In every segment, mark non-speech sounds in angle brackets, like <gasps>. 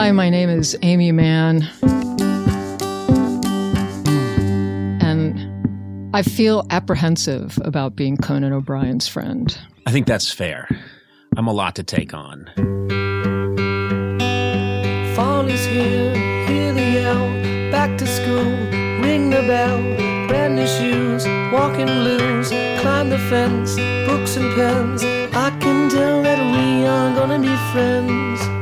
Hi, my name is Aimee Mann. And I feel apprehensive about being Conan O'Brien's friend. I think that's fair. I'm a lot to take on. Fall is here, hear the yell, back to school, ring the bell, brand new shoes, walking blues, climb the fence, books and pens. I can tell that we are gonna be friends.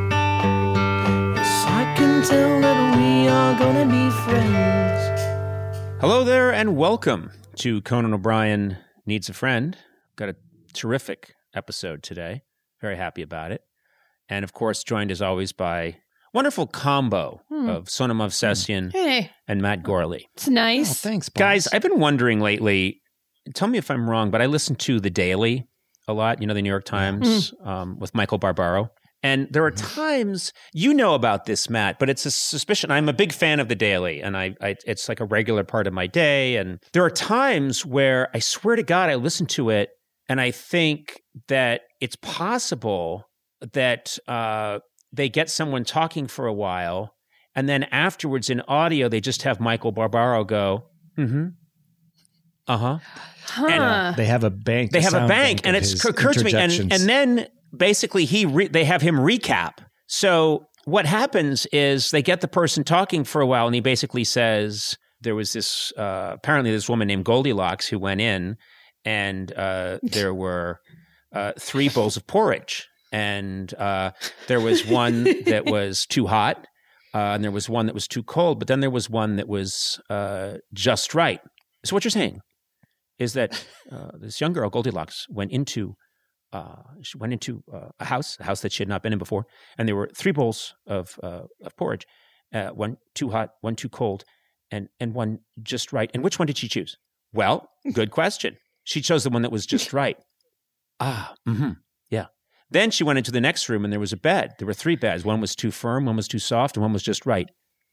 Yes, I tell that we are gonna be friends. Hello there, and welcome to Conan O'Brien Needs a Friend. Got a terrific episode today. Very happy about it. And of course, joined as always by wonderful combo hmm. of Sona Movsesian hmm. Hey, and Matt Gorley. it's nice. Oh, thanks, boss. Guys, I've been wondering lately, tell me if I'm wrong, but I listen to The Daily a lot, you know, the New York hmm. Times um, with Michael Barbaro. And there are times, you know about this, Matt, but it's a suspicion. I'm a big fan of The Daily, and I, I it's like a regular part of my day. And there are times where I swear to God, I listen to it and I think that it's possible that uh, they get someone talking for a while, and then afterwards in audio, they just have Michael Barbaro go, mm hmm, uh huh. huh. they have a bank. They have a sound bank, and it's occurred to me, and, and then basically he re- they have him recap. So what happens is they get the person talking for a while, and he basically says there was this uh, apparently this woman named Goldilocks who went in, and uh, <laughs> there were uh, three bowls of porridge, and uh, there was one <laughs> that was too hot, uh, and there was one that was too cold, but then there was one that was uh, just right. So what you're saying is that uh, this young girl, Goldilocks, went into uh, she went into uh, a house, a house that she had not been in before, and there were three bowls of uh, of porridge, uh, one too hot, one too cold, and and one just right. And which one did she choose? Well, good question. She chose the one that was <laughs> just right. Ah, mm-hmm, yeah. Then she went into the next room, and there was a bed. There were three beds. One was too firm, one was too soft, and one was just right.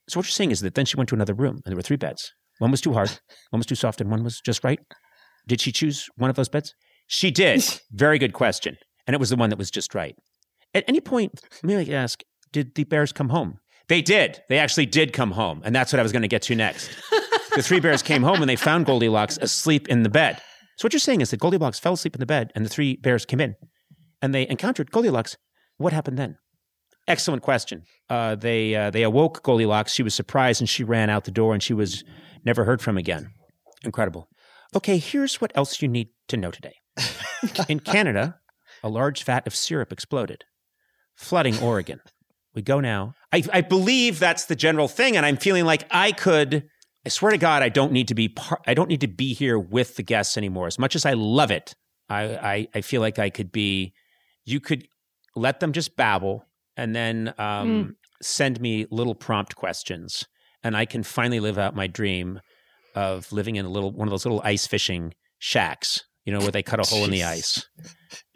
So what you're saying is that then she went to another room, and there were three beds. One was too hard, one was too soft, and one was just right. Did she choose one of those beds? She did. <laughs> Very good question. And it was the one that was just right. At any point, let me ask, did the bears come home? They did. They actually did come home. And that's what I was going to get to next. the three bears came home and they found Goldilocks asleep in the bed. So what you're saying is that Goldilocks fell asleep in the bed and the three bears came in and they encountered Goldilocks. What happened then? Excellent question. Uh, they uh, they awoke Goldilocks. She was surprised and she ran out the door and she was never heard from again. Incredible. Okay, here's what else you need to know today. <laughs> In Canada, a large vat of syrup exploded, flooding Oregon. We go now. I, I believe that's the general thing, and I'm feeling like I could. I swear to God, I don't need to be. Par- I don't need to be here with the guests anymore. As much as I love it, I, I, I feel like I could be. You could let them just babble, and then um, send me little prompt questions, and I can finally live out my dream of living in a little one of those little ice fishing shacks, you know, where they cut a hole in the ice.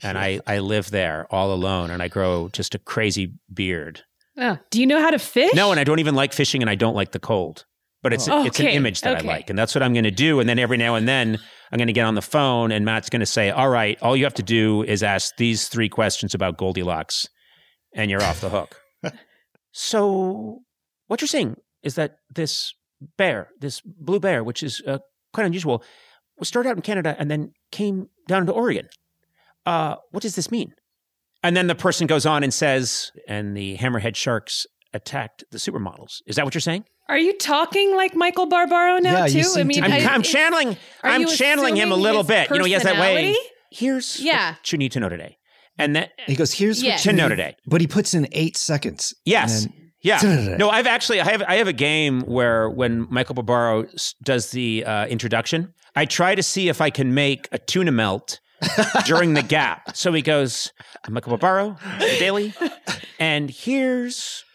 And I, I live there all alone and I grow just a crazy beard. Oh, do you know how to fish? No, and I don't even like fishing and I don't like the cold. But it's Oh. it's an image that okay. I like. And that's what I'm gonna do. And then every now and then I'm gonna get on the phone and Matt's gonna say, All right, all you have to do is ask these three questions about Goldilocks and you're off the hook. <laughs> so what you're saying is that this bear, this blue bear, which is uh, quite unusual, was started out in Canada and then came down to Oregon. Uh, what does this mean? And then the person goes on and says, and the hammerhead sharks attacked the supermodels. Is that what you're saying? Are you talking like Michael Barbaro now Yeah, too? I mean, to I'm. I- I'm channeling. I'm channeling him a little bit. You know, he has that way. Here's Yeah. what you need to know today, and that He goes, here's Yeah. what to know today. But he puts in eight seconds. Yes. And then- Yeah. <laughs> No, I've actually I have I have a game where when Michael Barbaro does the uh, introduction, I try to see if I can make a tuna melt during the gap. <laughs> So he goes, "I'm Michael Barbaro, the Daily, and here's,"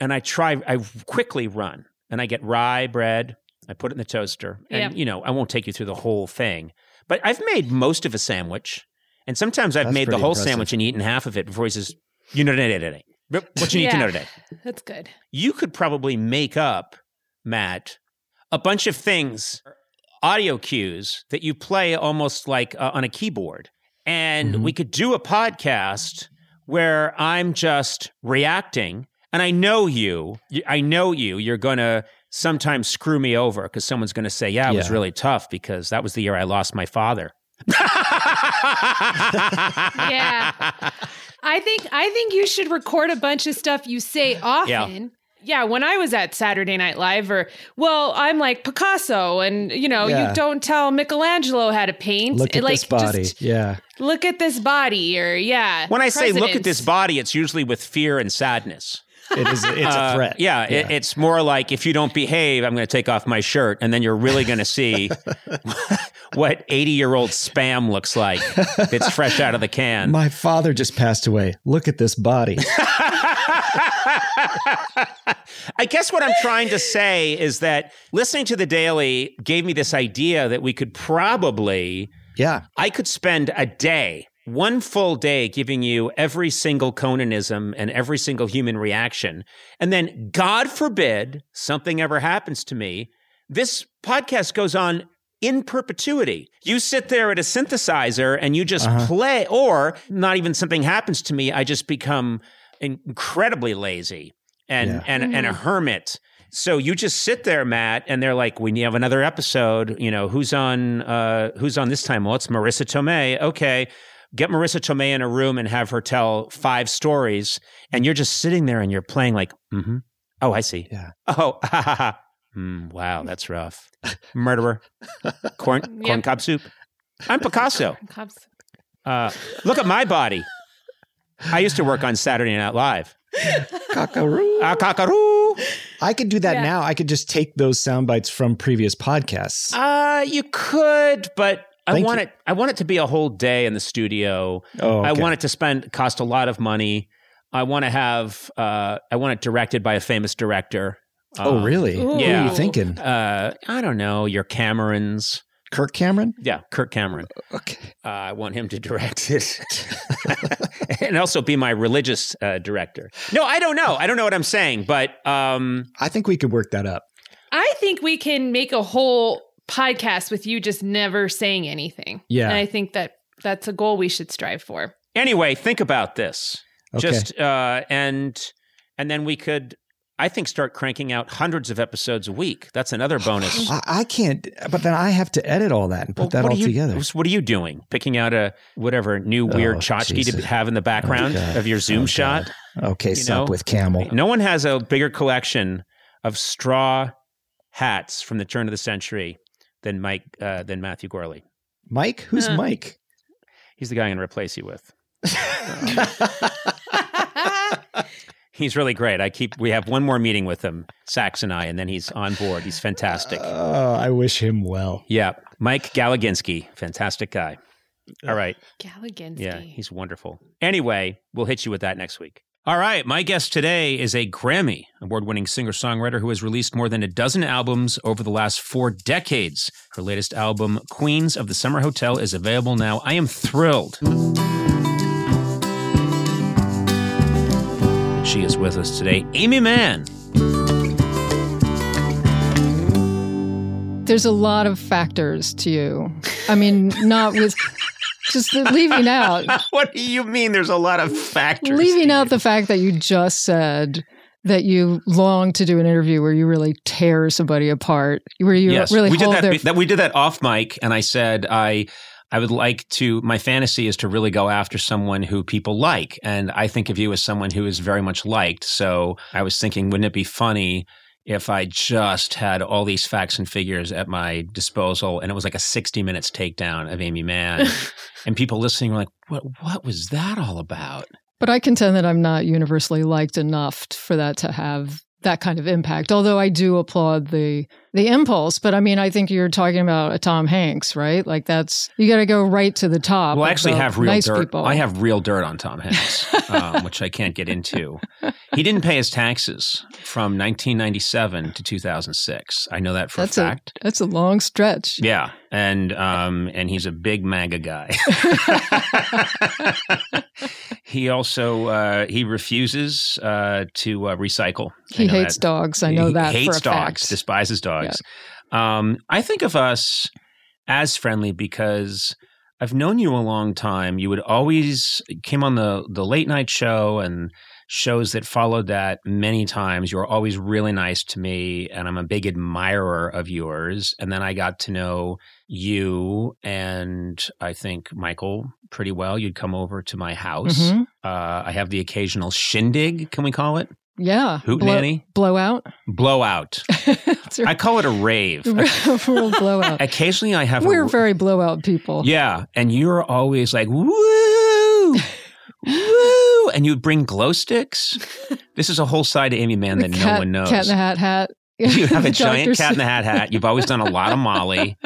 and I try. I quickly run, and I get rye bread. I put it in the toaster, and Yep. you know I won't take you through the whole thing, but I've made most of a sandwich, and sometimes I've That's made the whole impressive. sandwich and eaten half of it before he says, "You know today, today." What you need to know today That's good. you could probably make up, Matt, a bunch of things, audio cues that you play almost like uh, on a keyboard. And Mhm. we could do a podcast where I'm just reacting and I know you, I know you, you're going to sometimes screw me over because someone's going to say, yeah, it was really tough because that was the year I lost my father. <laughs> yeah. I think I think you should record a bunch of stuff you say often. Yeah. When I was at Saturday Night Live, or well, I'm like Picasso, and you know, Yeah. you don't tell Michelangelo how to paint. Look at like, this body. just yeah. look at this body, or yeah. When I say look at this body, it's usually with fear and sadness. It is. It's Uh, a threat. Yeah, It, it's more like if you don't behave, I'm going to take off my shirt, and then you're really going to see <laughs> what 80 year old spam looks like. It's fresh out of the can. My father just passed away. Look at this body. <laughs> I guess what I'm trying to say is that listening to the Daily gave me this idea that we could probably, Yeah. I could spend a day, one full day, giving you every single Conanism and every single human reaction. And then, God forbid, something ever happens to me. This podcast goes on in perpetuity. You sit there at a synthesizer and you just uh-huh. play, or not even something happens to me. I just become incredibly lazy and Yeah. and and a hermit. So you just sit there, Matt, and they're like, "We have another episode. You know, who's on? Uh, who's on this time? Well, it's Marisa Tomei. Okay, get Marisa Tomei in a room and have her tell five stories, and you're just sitting there and you're playing like, mm-hmm. oh, I see. Yeah. <laughs> Oh, ha, ha, ha. Mm, wow, that's rough. Murderer, corn <laughs> corn Yep. cob soup. I'm Picasso. Cops. Uh, look at my body. I used to work on Saturday Night Live. Cockaroo. Ah, cockaroo. I could do that Yeah. now. I could just take those sound bites from previous podcasts. Uh, you could, but I Thank want you. it. I want it to be a whole day in the studio. Oh, I want it to spend cost a lot of money. I want to have. Uh, I want it directed by a famous director. Oh, Um, really? Who are yeah. you thinking? Uh, I don't know. Your Camerons. Kirk Cameron? Yeah, Kirk Cameron. Okay. Uh, I want him to direct it, <laughs> and also be my religious uh, director. No, I don't know. I don't know what I'm saying, but um, I think we could work that up. I think we can make a whole podcast with you just never saying anything. Yeah. And I think that that's a goal we should strive for. anyway, think about this. Okay. Just uh, and and then we could, I think, start cranking out hundreds of episodes a week. That's another bonus. <sighs> I, I can't, but then I have to edit all that and put Well, that all you, together. What are you doing? Picking out a whatever new weird Oh, tchotchke to have in the background God. of your Zoom Oh, shot? Okay, You sup know? with Camel. No one has a bigger collection of straw hats from the turn of the century than Mike uh, than Matthew Gorley. Mike? Who's Uh. Mike? He's the guy I'm going to replace you with. <laughs> He's really great. I keep we have one more meeting with him, Sax and I, and then he's on board. He's fantastic. Oh, I wish him well. yeah, Mike Galaginski, fantastic guy. All right. Galligansky. Yeah, he's wonderful. Anyway, we'll hit you with that next week. All right, my guest today is a Grammy award winning singer songwriter who has released more than a dozen albums over the last four decades. Her latest album, Queens of the Summer Hotel, is available now. I am thrilled. She is with us today, Aimee Mann. There's a lot of factors to you. I mean, not with just leaving out <laughs> what do you mean there's a lot of factors? leaving out you? the fact that you just said that you long to do an interview where you really tear somebody apart, where you yes, really we did hold that, their that. We did that off mic, and I said I I would like to. My fantasy is to really go after someone who people like, and I think of you as someone who is very much liked. So I was thinking, wouldn't it be funny? If I just had all these facts and figures at my disposal, and it was like a sixty minutes takedown of Aimee Mann, <laughs> and people listening were like, "What? What was that all about?" But I contend that I'm not universally liked enough for that to have that kind of impact. Although I do applaud the the impulse, but I mean, I think you're talking about a Tom Hanks, right? Like that's you got to go right to the top. Well, I actually have real nice dirt. People. I have real dirt on Tom Hanks, <laughs> um, which I can't get into. He didn't pay his taxes from 1997 to 2006. I know that for that's a a fact. that's a long stretch. Yeah, and um, and he's a big MAGA guy. <laughs> <laughs> he also uh, he refuses uh, to uh, recycle. He hates that. dogs. I know he that hates for a dogs, fact. despises dogs. Um, I think of us as friendly because I've known you a long time. You would always came on the the late night show and shows that followed that many times. You were always really nice to me, and I'm a big admirer of yours. And then I got to know you and I think Michael pretty well. You'd come over to my house. Mhm. Uh, I have the occasional shindig. Can we call it Yeah. Hoot Blow- nanny? Blowout. blowout? <laughs> A I call it a rave. <laughs> real blowout. Occasionally, I have. We're a, very blowout people. Yeah, and you're always like woo, woo, and you bring glow sticks. <laughs> This is a whole side of Aimee Mann The that cat, no one knows. Cat in the hat hat. you have a giant cat in the hat hat. You've always done a lot of Molly.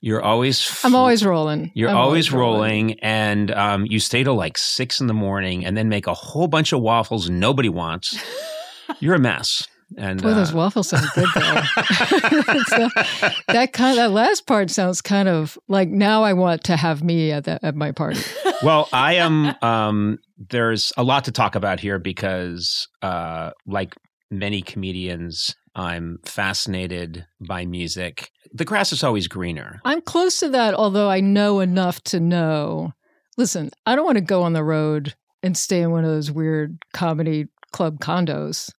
You're always. I'm always rolling. You're I'm always rolling, and um, you stay till like six in the morning, and then make a whole bunch of waffles nobody wants. You're a mess. And Boy, those uh, waffles sound good though. <laughs> So, that kind that last part sounds kind of like now I want to have me at that at my party. well, I am. Um, there's a lot to talk about here because, uh, like many comedians, I'm fascinated by music. The grass is always greener. I'm close to that, although I know enough to know. Listen, I don't want to go on the road and stay in one of those weird comedy club condos.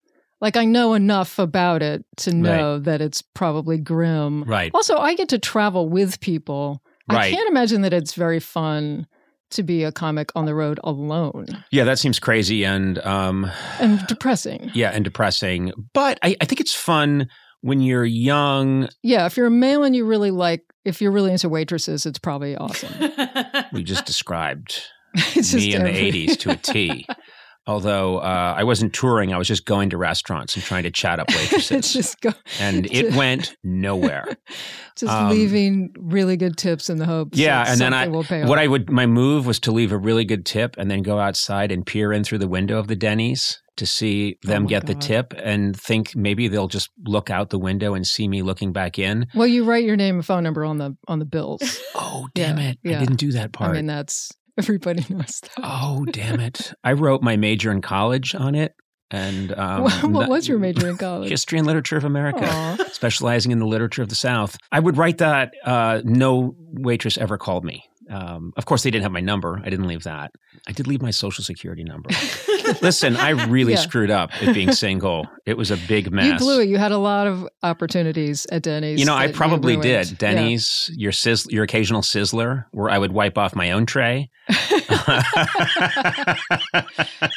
Like I know enough about it to know that it's probably grim. Right. Also, I get to travel with people. Right. I can't imagine that it's very fun to be a comic on the road alone Yeah, that seems crazy and um, and depressing. <sighs> yeah, and depressing. But I, I think it's fun when you're young. Yeah, if you're a male and you really like, if you're really into waitresses, it's probably awesome. <laughs> We just described <laughs> It's me just in the 80s to a T. <laughs> Although uh, I wasn't touring, I was just going to restaurants and trying to chat up waitresses. <laughs> just go, and it went nowhere. <laughs> just Um, leaving really good tips in the hopes. Yeah, and then I will pay what. I would my move was to leave a really good tip and then go outside and peer in through the window of the Denny's to see them Oh get the tip and think maybe they'll just look out the window and see me looking back in. well, you write your name and phone number on the on the bills. Oh damn Yeah, it! I didn't do that part. I mean, that's <laughs> everybody knows that. oh damn it! I wrote my major in college on it, and <laughs> um, what was your major in college? History and literature of America. Aw. specializing in the literature of the South. I would write that. Uh, no waitress ever called me. Um, of course, they didn't have my number. I didn't leave that. I did leave my social security number. <laughs> Listen, I really Yeah. screwed up at being single. It was a big mess. You blew it. You had a lot of opportunities at Denny's. You know, I probably ruined. did. Yeah. Denny's, your sizz- your occasional sizzler, where I would wipe off my own tray. <laughs>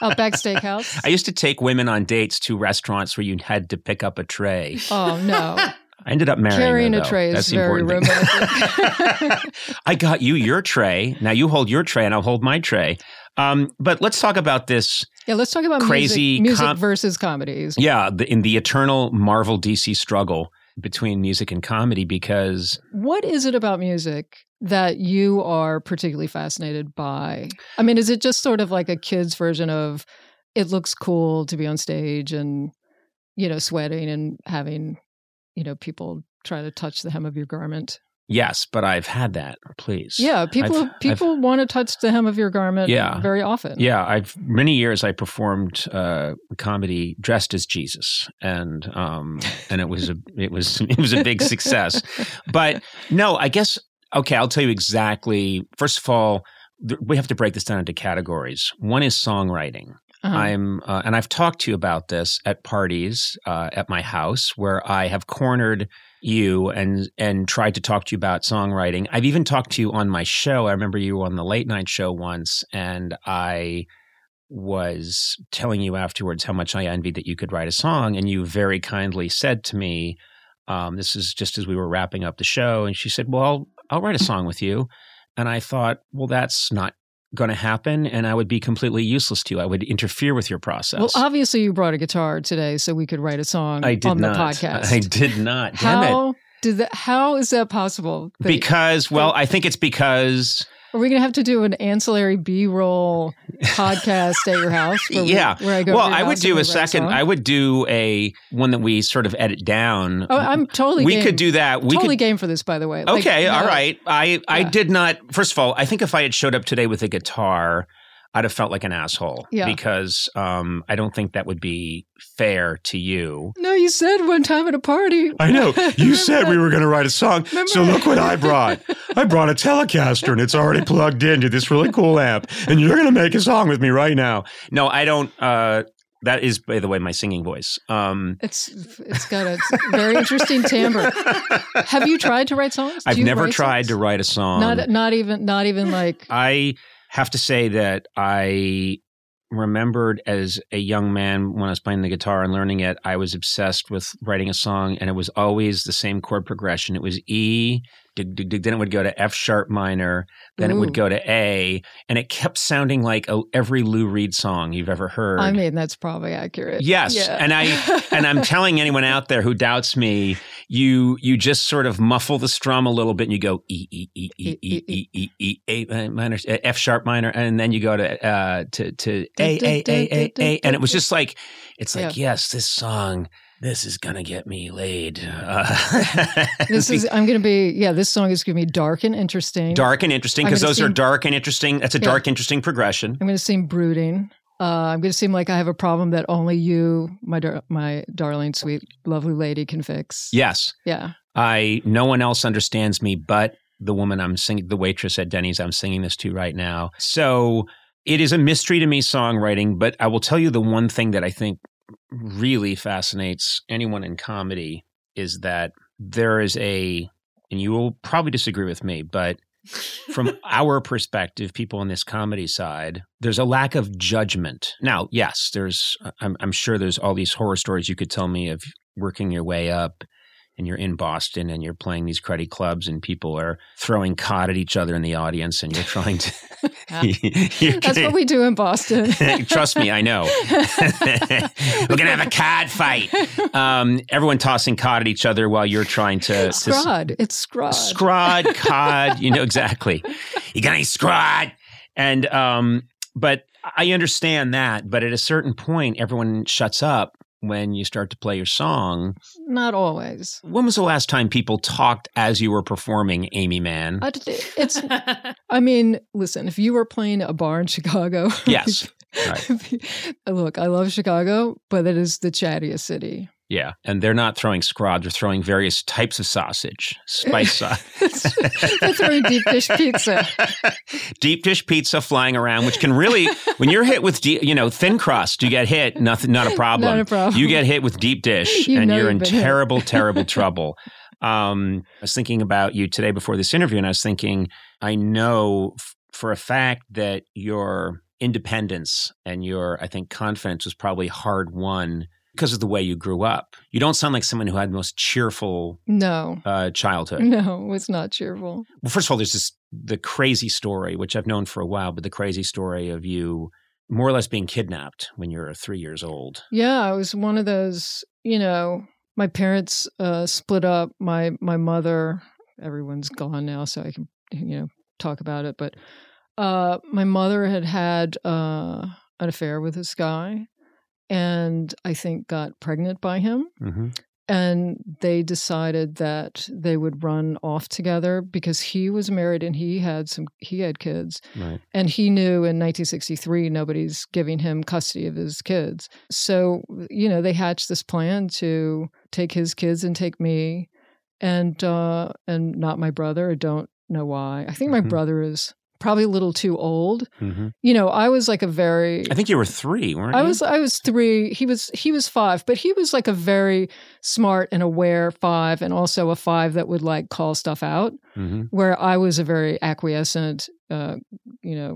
Outback Steakhouse. I used to take women on dates to restaurants where you had to pick up a tray. Oh no, I ended up marrying carrying her, a tray That's is very romantic. <laughs> <laughs> I got you your tray. Now you hold your tray, and I'll hold my tray. Um, but let's talk about this. yeah, let's talk about Crazy music, music com- versus comedies. Yeah, the, in the eternal Marvel DC struggle between music and comedy, because What is it about music that you are particularly fascinated by? I mean, is it just sort of like a kid's version of it looks cool to be on stage and, you know, sweating and having, you know, people try to touch the hem of your garment? yes, but I've had that. Please, Yeah, people I've- people want to touch the hem of your garment Yeah. very often. Yeah, I've many years I performed uh, comedy dressed as Jesus, and um, and it was a <laughs> it was it was a big success. But no, I guess okay. I'll tell you exactly. First of all, th- we have to break this down into categories. One is songwriting. Uh-huh. I'm, uh, and I've talked to you about this at parties uh, at my house where I have cornered you and and tried to talk to you about songwriting. I've even talked to you on my show. I remember you on the late night show once, and I was telling you afterwards how much I envied that you could write a song, and you very kindly said to me, um, "This is just as we were wrapping up the show," and she said, "Well, I'll, I'll write a song with you," and I thought, "Well, that's not." Going to happen, and I would be completely useless to you. I would interfere with your process. Well, obviously, you brought a guitar today, so we could write a song I did on not. the podcast. I did not. Damn it. how did that? How is that possible? That- Because, well, I think it's because are we going to have to do an ancillary B-roll podcast at your house? Where we- Yeah. where I go. well, I would do a second. I would do a one that we sort of edit down. Oh, I'm totally. we game. could do that. We totally could. game for this, by the way. Like, Okay, all no. right. I I Yeah. did not. First of all, I think if I had showed up today with a guitar, I'd have felt like an asshole Yeah. because um, I don't think that would be fair to you. No, you said one time at a party. I know. You <laughs> said we were going to write a song. Remember? So look what I brought. I brought a Telecaster and it's already plugged into this really cool amp. And you're going to make a song with me right now. No, I don't. Uh, that is, by the way, my singing voice. Um, It's it's got a very interesting timbre. Have you tried to write songs? Do I've never tried songs? to write a song. Not not even not even like I have to say that I remembered as a young man when I was playing the guitar and learning it, I was obsessed with writing a song, and it was always the same chord progression. It was E, then it would go to F sharp minor, then it would go to A, and it kept sounding like a, every Lou Reed song you've ever heard. I mean that's probably accurate. Yes, Yeah. and I and I'm <laughs> telling anyone out there who doubts me, you you just sort of muffle the strum a little bit and you go E E E E E E E E A minor F sharp minor and then you go to uh to to A A A A A and it was just like it's like yes this song this is gonna get me laid. Uh, <laughs> This is I'm to be yeah, this song is to be dark and interesting. dark and interesting because gonna those are dark and interesting. That's a Yeah. dark interesting progression. I'm to seem brooding. Uh, I'm to seem like I have a problem that only you, my dar- my darling, sweet, lovely lady, can fix. Yes. Yeah. I no one else understands me but the woman I'm singing, the waitress at Denny's I'm singing this to right now. So it is a mystery to me songwriting, but I will tell you the one thing that I think really fascinates anyone in comedy is that there is a, and you will probably disagree with me, but from <laughs> our perspective, people on this comedy side, there's a lack of judgment. Now, yes, there's, I'm, I'm sure there's all these horror stories you could tell me of working your way up and you're in Boston and you're playing these cruddy clubs and people are throwing cod at each other in the audience and you're trying to. <laughs> <laughs> you're That's gonna- what we do in Boston. <laughs> Trust me, I know. We're gonna have a cod fight. Um, everyone tossing cod at each other while you're trying to, to Scrod. It's scrod. scrod, cod. You know exactly. You're gonna eat scrod, and um, but I understand that. But at a certain point, everyone shuts up when you start to play your song. Not always. When was the last time people talked as you were performing, Aimee Mann? I, it's. I mean, listen. If you were playing a bar in Chicago, <laughs> Yes. Right. Look, I love Chicago, but it is the chattiest city. Yeah, and they're not throwing scrod; they're throwing various types of sausage, spice <laughs> sausage. They're throwing deep dish pizza. <laughs> deep dish pizza flying around, which can really, when you're hit with, deep, you know, thin crust, you get hit, nothing, <laughs> not a problem. Not a problem. You get hit with deep dish, You and you're in you've hit. terrible, terrible trouble. Um, I was thinking about you today before this interview, and I was thinking, I know f- for a fact that your independence and your, I think, confidence was probably hard won because of the way you grew up. You don't sound like someone who had the most cheerful No, uh, childhood. <laughs> no, it's not cheerful. Well, first of all, there's this the crazy story, which I've known for a while, but the crazy story of you more or less being kidnapped when you were three years old. Yeah, I was one of those. You know, my parents uh, split up. My my mother, everyone's gone now, so I can you know talk about it. But uh, my mother had had uh, an affair with this guy, and I think got pregnant by him. Mm-hmm. and they decided that they would run off together because he was married and he had some he had kids Right. and he knew in 1963 nobody's giving him custody of his kids so you know they hatched this plan to take his kids and take me and uh and not my brother i don't know why i think my Mhm. brother is probably a little too old Mm-hmm. you know i was like a very I think you were three, weren't I you? was I was three. He was he was five, but he was like a very smart and aware five, and also a five that would like call stuff out. Mm-hmm. Where I was a very acquiescent, uh, you know,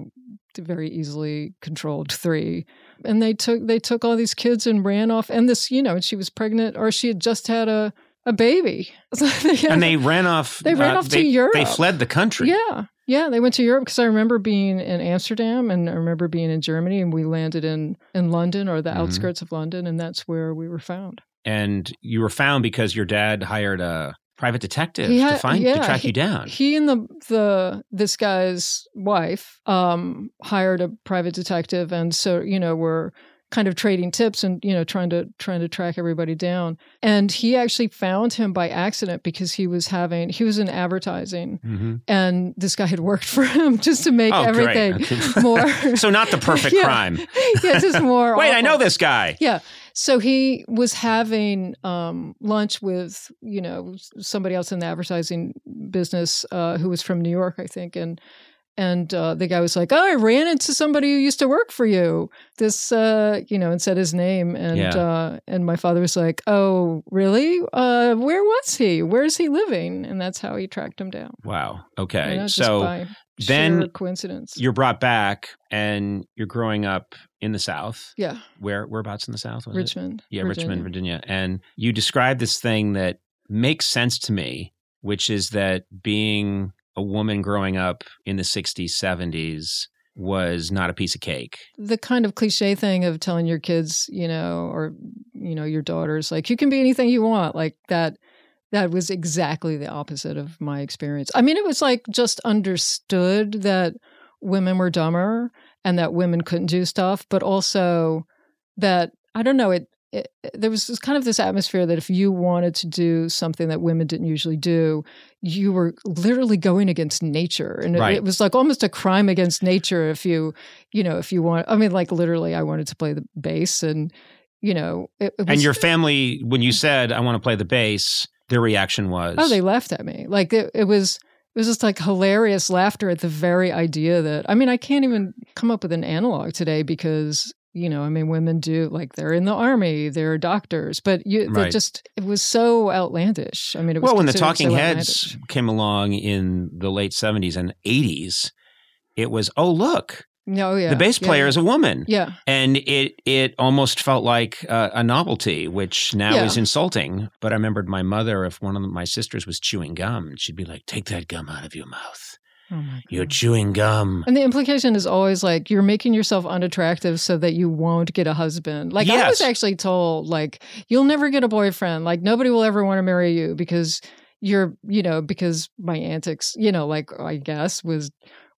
very easily controlled three. And they took they took all these kids and ran off. And this, you know, and she was pregnant or she had just had a a baby. <laughs> And they ran off. uh, They ran off to Europe. They fled the country. Yeah. Yeah, they went to Europe because I remember being in Amsterdam and I remember being in Germany and we landed in in London or the Mhm. outskirts of London and that's where we were found. And you were found because your dad hired a private detective He to had- find to yeah, track you down. He and the the this guy's wife um hired a private detective and so you know we're kind of trading tips and you know trying to trying to track everybody down and he actually found him by accident because he was having he was in advertising Mm-hmm. and this guy had worked <laughs> for him just to make Oh, everything <laughs> more <laughs> So not the perfect Yeah. crime. yeah just more Wait, I know this guy. yeah so he was having um, lunch with you know somebody else in the advertising business uh, who was from New York, I think, and and uh, the guy was like, "Oh, I ran into somebody who used to work for you." This, uh, you know, and said his name, and Yeah. uh, and my father was like, "Oh, really? Uh, where was he? Where's he living?" And that's how he tracked him down. Wow. Okay. You know, so then coincidence. you're brought back and you're growing up in the South. yeah, Where whereabouts in the South was it? Richmond. Yeah, Richmond, Virginia. And you describe this thing that makes sense to me, which is that being a woman growing up in the 60s, 70s was not a piece of cake. the kind of cliche thing of telling your kids, you know, or you know, your daughters, like you can be anything you want, like that. That was exactly the opposite of my experience. I mean, it was like just understood that women were dumber and that women couldn't do stuff, but also that I don't know. It, it there was this kind of this atmosphere that if you wanted to do something that women didn't usually do, you were literally going against nature, and it, Right. it was like almost a crime against nature if you you know, if you want, I mean, like literally, I wanted to play the bass, and you know, it, was, And your family, when you said, I want to play the bass, their reaction oh, was, oh, they laughed at me. Like it, it was, it was just like hilarious laughter at the very idea that I mean, I can't even come up with an analog today because you know, I mean, women do like they're in the army, they're doctors, but you, Right. they just it was so outlandish. I mean, it was well, when the Talking so Heads came along in the late 70s and 80s, it was, oh, look, no, yeah, the bass player yeah. is a woman. yeah. And it it almost felt like uh, a novelty, which now Yeah. is insulting. But I remembered my mother, if one of my sisters was chewing gum, she'd be like, "Take that gum out of your mouth. Oh You're chewing gum." And the implication is always like you're making yourself unattractive so that you won't get a husband. Like I was actually told, like you'll never get a boyfriend. Like nobody will ever want to marry you because you're, you know, because my antics, you know, like I guess was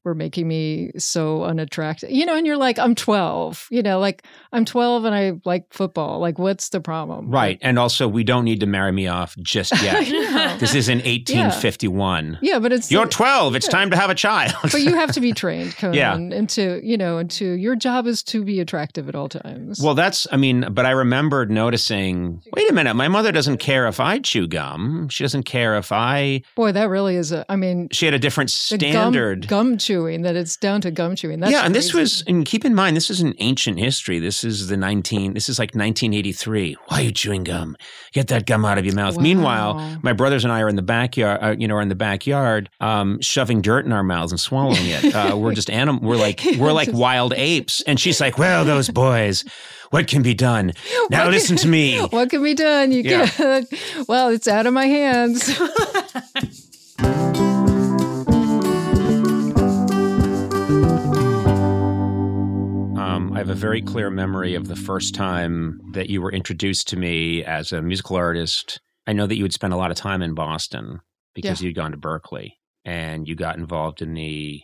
were making me so unattractive. You know, and you're like, I'm 12. You know, like I'm 12 and I like football. Like, what's the problem? Right, and also we don't need to marry me off just <laughs> yet. This is in <laughs> 1851. yeah, but it's You're 12. It's Yeah. time to have a child. but you have to be <laughs> trained, Conan, Yeah. into you know, into your job is to be attractive at all times. Well, that's, I mean, but I remembered noticing wait a minute, my mother doesn't care if I chew gum. She doesn't care if I, boy, that really is a. I mean, she had a different the gum- standard. gum, chewing that it's down to gum chewing. That's yeah, and this was, and keep in mind, this is an ancient history. This is the 19, this is like 1983. Why are you chewing gum? Get that gum out of your mouth. Wow. Meanwhile, my brothers and I are in the backyard, uh, you know, are in the backyard, um, shoving dirt in our mouths and swallowing it. Uh, we're just animal. We're like, <laughs> we're like wild apes. And she's like, well, those boys, what can be done? <laughs> Now What listen can- to me. <laughs> What can be done? You Yeah. can. Well, it's out of my hands. Um, I have a very clear memory of the first time that you were introduced to me as a musical artist. I know that you had spent a lot of time in Boston because you'd gone to Berklee and you got involved in the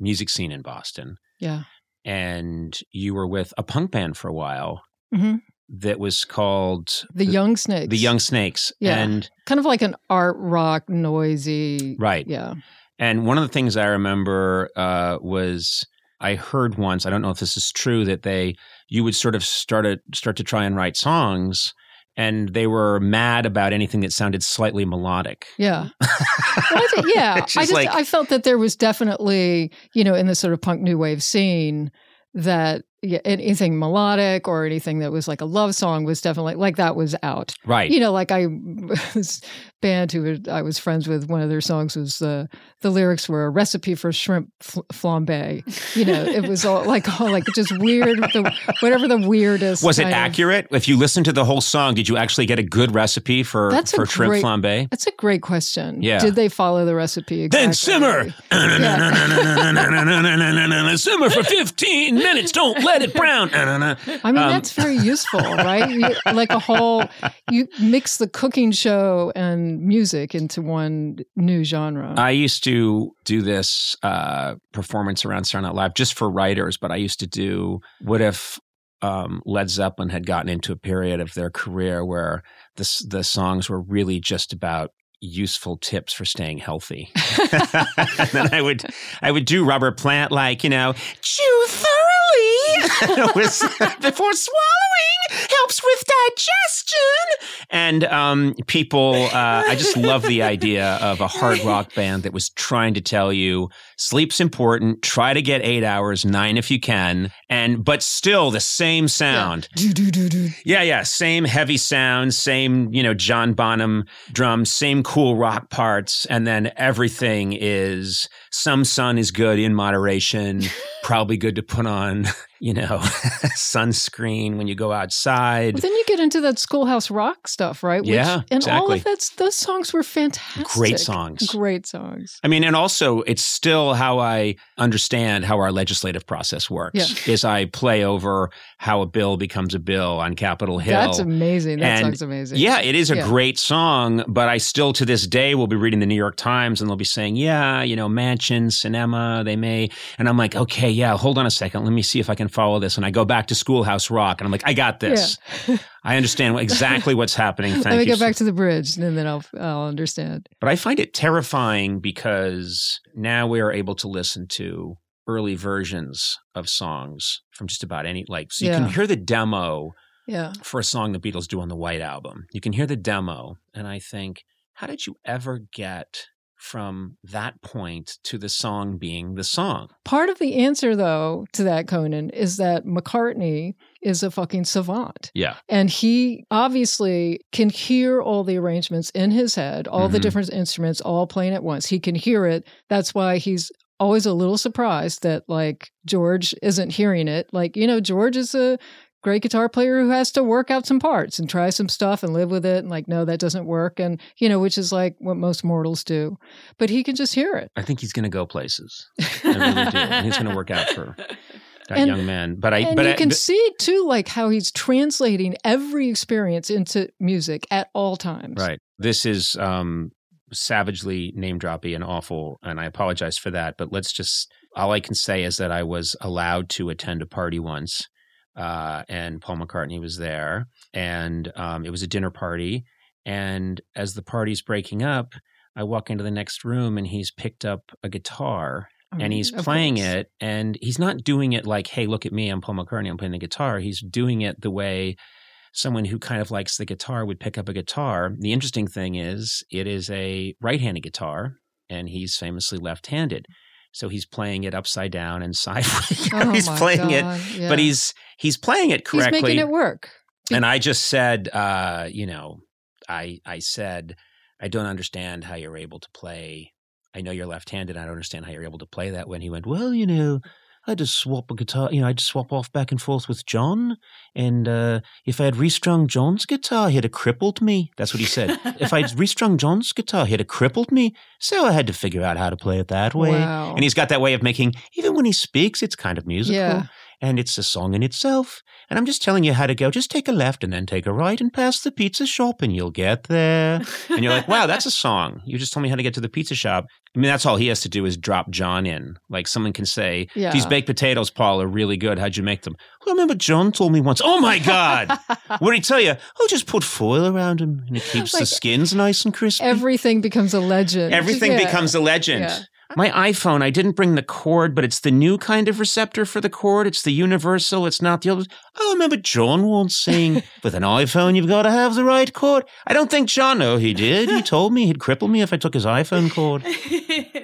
music scene in Boston. yeah. And you were with a punk band for a while Mhm. that was called The Young Snakes. The Young Snakes. Yeah. And Kind of like an art rock, noisy. right. Yeah. And one of the things I remember uh, was I heard once, I don't know if this is true, that they you would sort of start to start to try and write songs, and they were mad about anything that sounded slightly melodic. Yeah. <laughs> I think- yeah. I just just like- I felt that there was definitely, you know, in the sort of punk new wave scene that yeah, anything melodic or anything that was like a love song was definitely like that was out. Right. You know, like I <laughs> this band who I was friends with. One of their songs was uh, the lyrics were a recipe for shrimp fl- flambe. You know, it was all <laughs> like all like just weird. The, whatever the weirdest. was it kind of- accurate? If you listened to the whole song, did you actually get a good recipe for That's for shrimp great- flambe? That's a great question. Yeah. Did they follow the recipe? Exactly? Then simmer. <laughs> simmer for 15 minutes. Don't let it brown. <laughs> I mean, Um, that's very useful, right? You, like a whole, you mix the cooking show and music into one new genre. I used to do this uh, performance around Saturday Night Live just for writers, but I used to do what if um, Led Zeppelin had gotten into a period of their career where the the songs were really just about useful tips for staying healthy. <laughs> and then I would I would do Robert Plant like you know chew thoroughly <laughs> <laughs> before swallowing helps with digestion. And um, people, uh, I just love the idea of a hard rock band that was trying to tell you sleep's important. Try to get eight hours, nine if you can, and but still the same sound. Yeah. Do, do, do, yeah, yeah, same heavy sound, same you know John Bonham drums, same cool rock parts, and then everything is some sun is good in moderation. <laughs> probably good to put on, <laughs> you know, <laughs> sunscreen when you go outside. But then you get into that schoolhouse rock stuff, right? Which, yeah, and exactly. all of that's those songs were fantastic. Great songs. Great songs. I mean, and also it's still how I understand how our legislative process works. Yeah. Is I play over how a bill becomes a bill on Capitol Hill. That's amazing. That And, song's amazing. Yeah, it is a Yeah. great song, but I still to this day will be reading the New York Times and they'll be saying, yeah, you know, Manchin, Sinema, they may. And I'm like, okay, yeah, hold on a second. Let me see if I can follow this. And I go back to Schoolhouse Rock and I'm like, I got this. <laughs> I understand exactly what's happening. <laughs> Thank Let me go back to the bridge and then I'll I'll understand. but I find it terrifying because now we are able to listen to early versions of songs from just about any like so you Yeah. can hear the demo Yeah. for a song the Beatles do on the White Album. You can hear the demo, and I think, how did you ever get from that point to the song being the song? Part of the answer though to that Conan is that McCartney is a fucking savant. Yeah. And he obviously can hear all the arrangements in his head, all the Mhm. different instruments all playing at once. He can hear it. That's why he's always a little surprised that like George isn't hearing it. Like, you know, George is a great guitar player who has to work out some parts and try some stuff and live with it and like no that doesn't work and you know which is like what most mortals do but he can just hear it I think he's going to go places. <laughs> I really do. And he's going to work out for that And- young man. But I, and but you I, can but- see too like how he's translating every experience into music at all times Right. This is um, savagely name droppy and awful, and I apologize for that. But let's just all I can say is that I was allowed to attend a party once, uh, and Paul McCartney was there, and um, it was a dinner party. And as the party's breaking up, I walk into the next room, and he's picked up a guitar And he's Mm, playing it and he's not doing it like hey look at me i'm paul mccartney i'm playing the guitar he's doing it the way someone who kind of likes the guitar would pick up a guitar the interesting thing is it is a right-handed guitar and he's famously left-handed so he's playing it upside down and <laughs> sideways <laughs> Oh he's playing it yeah. but he's he's playing it correctly. he's making it work and I just said, uh, you know, I I said, I don't understand how you're able to play. I know you're left-handed. I don't understand how you're able to play that. When he went, well, you know, I just swap a guitar. You know, I just swap off back and forth with John. And uh, if I had restrung John's guitar, he'd have crippled me. That's what he said. if I'd <laughs> restrung John's guitar, he'd have crippled me. So I had to figure out how to play it that way. Wow. And he's got that way of making, even when he speaks, it's kind of musical Yeah. And it's a song in itself. And I'm just telling you how to go. Just take a left and then take a right and pass the pizza shop and you'll get there. And you're like, wow, that's a song. You just told me how to get to the pizza shop. I mean, that's all he has to do is drop John in. Like someone can say, Yeah. these baked potatoes, Paul, are really good. How'd you make them? Well, I remember John told me once, oh my God. <laughs> what did he tell you? Oh, just put foil around them and it <laughs> keeps the skins nice and crispy. everything becomes a legend Everything Yeah. becomes a legend. Yeah. My iPhone, I didn't bring the cord, but it's the new kind of receptor for the cord. It's the universal. It's not the old. Oh, I remember John once saying, <laughs> with an iPhone, you've got to have the right cord. I don't think John, no, he did. He told me he'd cripple me if I took his iPhone cord. <laughs>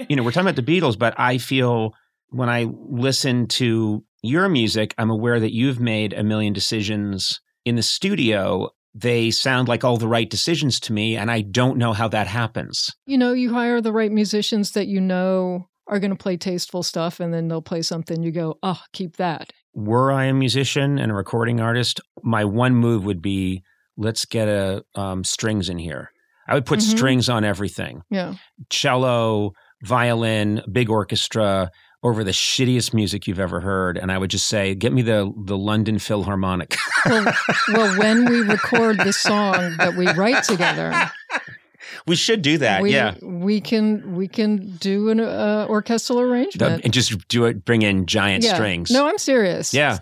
You know, we're talking about the Beatles, but I feel when I listen to your music, I'm aware that you've made a million decisions in the studio. They sound like all the right decisions to me, and I don't know how that happens. you know you hire the right musicians that you know are going to play tasteful stuff and then they'll play something you go oh keep that were I a musician and a recording artist, my one move would be let's get a um, strings in here. I would put Mhm. strings on everything: yeah cello, violin, big orchestra over the shittiest music you've ever heard, and I would just say, "Get me the the London Philharmonic." <laughs> well, well when we record the song that we write together we should do that, we, yeah. we can we can do an uh, orchestral arrangement And just do it. Bring in giant yeah. strings. no i'm serious Yeah.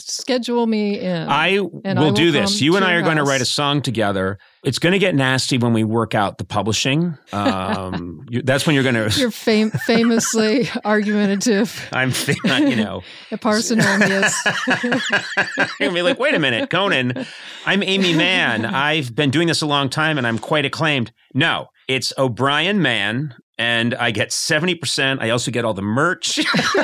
Schedule me in. I will I will do this. You and I are going to write a song together. It's going to get nasty when we work out the publishing. Um, <laughs> you, that's when you're going to. You're fam- famously <laughs> argumentative, I'm, you know, a <laughs> parsimonious. and be like, wait a minute, Conan, I'm Aimee Mann. I've been doing this a long time and I'm quite acclaimed. No, it's O'Brien Mann. And I get 70%. I also get all the merch. <laughs>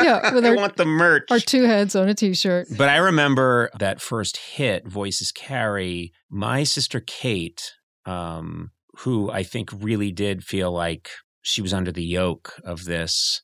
yeah, <laughs> with I our, want the merch. our two heads on a t-shirt. But I remember that first hit, Voices Carry, my sister Kate, um, who I think really did feel like she was under the yoke of this.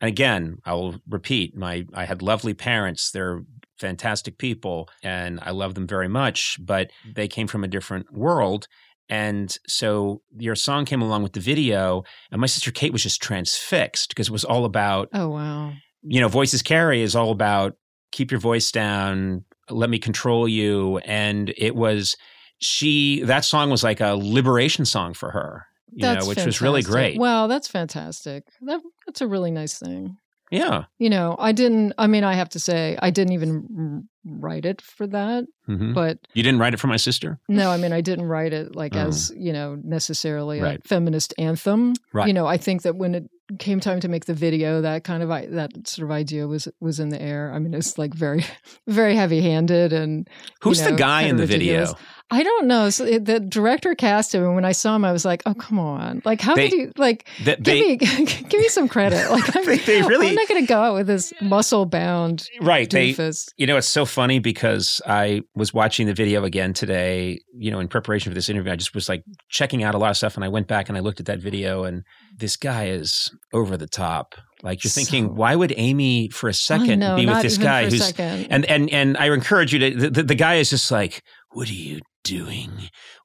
And again, I will repeat, my I had lovely parents. They're fantastic people and I love them very much, but they came from a different world. And so your song came along with the video, and my sister Kate was just transfixed because it was all about Oh wow. you know, Voices Carry is all about keep your voice down, let me control you. And it was, she, that song was like a liberation song for her, you That's know, which was really great. Wow, that's fantastic. That, that's a really nice thing. Yeah. You know, I didn't. I mean, I have to say, I didn't even write it for that. hmm But You didn't write it for my sister? no, I mean, I didn't write it like Oh. as you know necessarily Right. a feminist anthem. Right. You know, I think that when it came time to make the video, that kind of that sort of idea was was in the air. I mean, it's like very, <laughs> very heavy handed and Who's know, the guy in the ridiculous. video? I don't know. So the director cast him, and when I saw him, I was like, "Oh, come on! Like, how They- could you like give they, me <laughs> give me some credit? <laughs> Like, I'm, They- really- I'm not going to go out with this muscle bound right. They, doofus. you know, it's so funny because I was watching the video again today, you know, in preparation for this interview. I just was like checking out a lot of stuff and I went back and I looked at that video and this guy is over the top. Like you're thinking, So- why would Aimee for a second know, be with this guy who's second. and and and I encourage you to the, the, the guy is just like, what are you doing?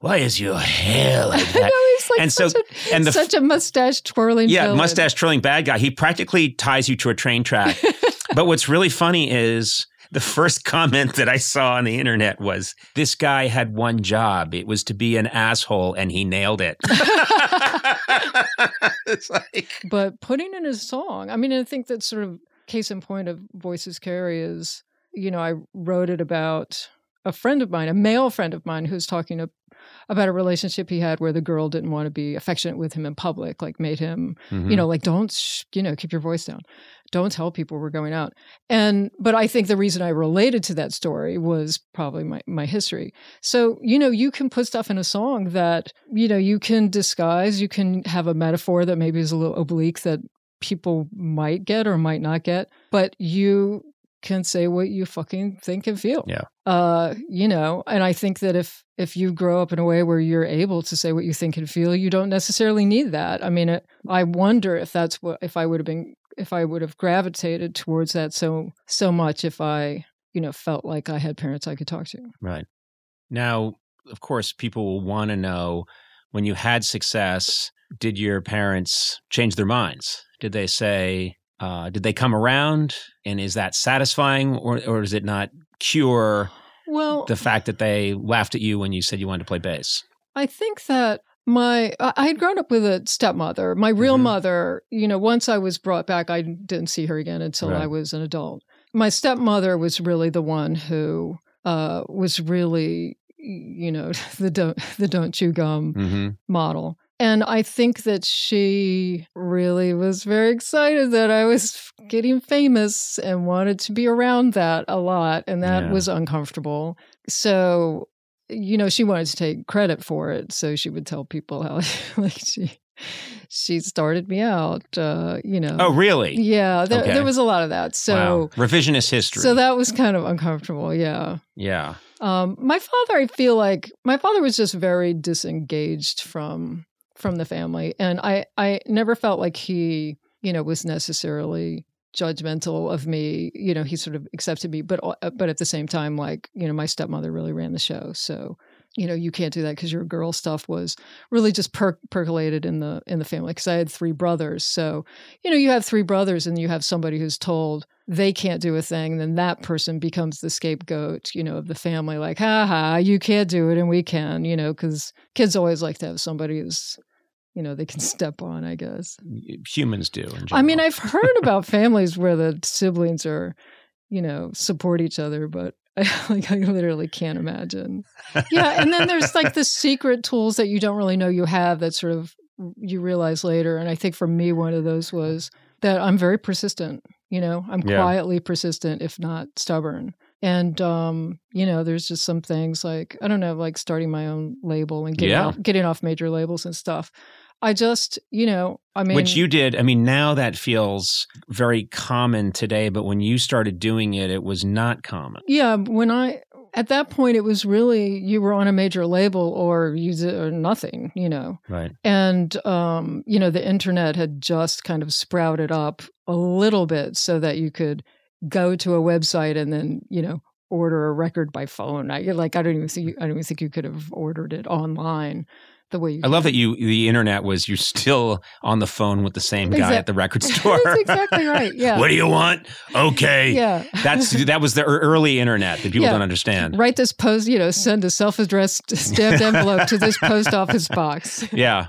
Why is your hair like <laughs> that? know like And so- a, and the- such a mustache twirling. Yeah, villain. mustache twirling bad guy. He practically ties you to a train track. <laughs> but what's really funny is the first comment that I saw on the internet was this guy had one job. It was to be an asshole and he nailed it. <laughs> it's like but putting in his song. I mean, I think that's sort of case in point of Voices Carry is, you know, I wrote it about a friend of mine, a male friend of mine, who's talking to, about a relationship he had where the girl didn't want to be affectionate with him in public, like made him, Mm-hmm. you know, like don't, sh- you know, keep your voice down, don't tell people we're going out. And but I think the reason I related to that story was probably my my history. So you know, you can put stuff in a song that you know you can disguise, you can have a metaphor that maybe is a little oblique that people might get or might not get, but you can say what you fucking think and feel. Yeah. Uh, you know, and I think that if if you grow up in a way where you're able to say what you think and feel, you don't necessarily need that. I mean, it, I wonder if that's what if I would have been if I would have gravitated towards that so so much if I, you know, felt like I had parents I could talk to. Right. Now, of course, people will want to know when you had success, did your parents change their minds? Did they say, uh, did they come around? And is that satisfying or, or does it not cure Well, the fact that they laughed at you when you said you wanted to play bass? I think that my I had grown up with a stepmother. My real Mhm. mother, you know, once I was brought back, I didn't see her again until Right. I was an adult. My stepmother was really the one who uh, was really, you know, <laughs> the don't the don't chew gum Mm-hmm. model. And I think that she really was very excited that I was getting famous and wanted to be around that a lot. And that Yeah. was uncomfortable. So, you know, she wanted to take credit for it. So she would tell people how <laughs> like she she started me out, uh, you know. Oh, really? Yeah, there, Okay. there was a lot of that. So wow. Revisionist history. so that was kind of uncomfortable, yeah. yeah. Um, my father, I feel like my father was just very disengaged from from the family, and I I never felt like he you know was necessarily judgmental of me. You know, he sort of accepted me, but uh, but at the same time, like you know, my stepmother really ran the show, so you know you can't do that because your girl stuff was really just per- percolated in the in the family because i had three brothers so you know you have three brothers and you have somebody who's told they can't do a thing then that person becomes the scapegoat you know of the family like ha ha you can't do it and we can you know because kids always like to have somebody who's you know they can <laughs> step on i guess Humans do. I mean i've heard about families where the siblings are you know, support each other, but I, <laughs> like I literally can't imagine. Yeah, and then there's like the <laughs> secret tools that you don't really know you have that sort of you realize later. And I think for me, one of those was that I'm very persistent. You know, I'm Yeah. quietly persistent, if not stubborn. And um, you know, there's just some things like I don't know, like starting my own label and getting Yeah. off, getting off major labels and stuff. I just, you know, I mean, Which you did. I mean, now that feels very common today, but when you started doing it, it was not common. Yeah, when I at that point it was really you were on a major label or you or nothing, you know. Right. And um, you know, the internet had just kind of sprouted up a little bit so that you could go to a website and then, you know, order a record by phone. I like I don't even think I don't even think you could have ordered it online the way you I love that you, the internet was, you're still on the phone with the same guy Exact- at the record <laughs> store. That's exactly right. <laughs> Yeah. what do you want? Okay. yeah. That's that was the early internet that people Yeah. don't understand. Write this post, you know, send a self-addressed stamped <laughs> envelope to this post office box. Yeah.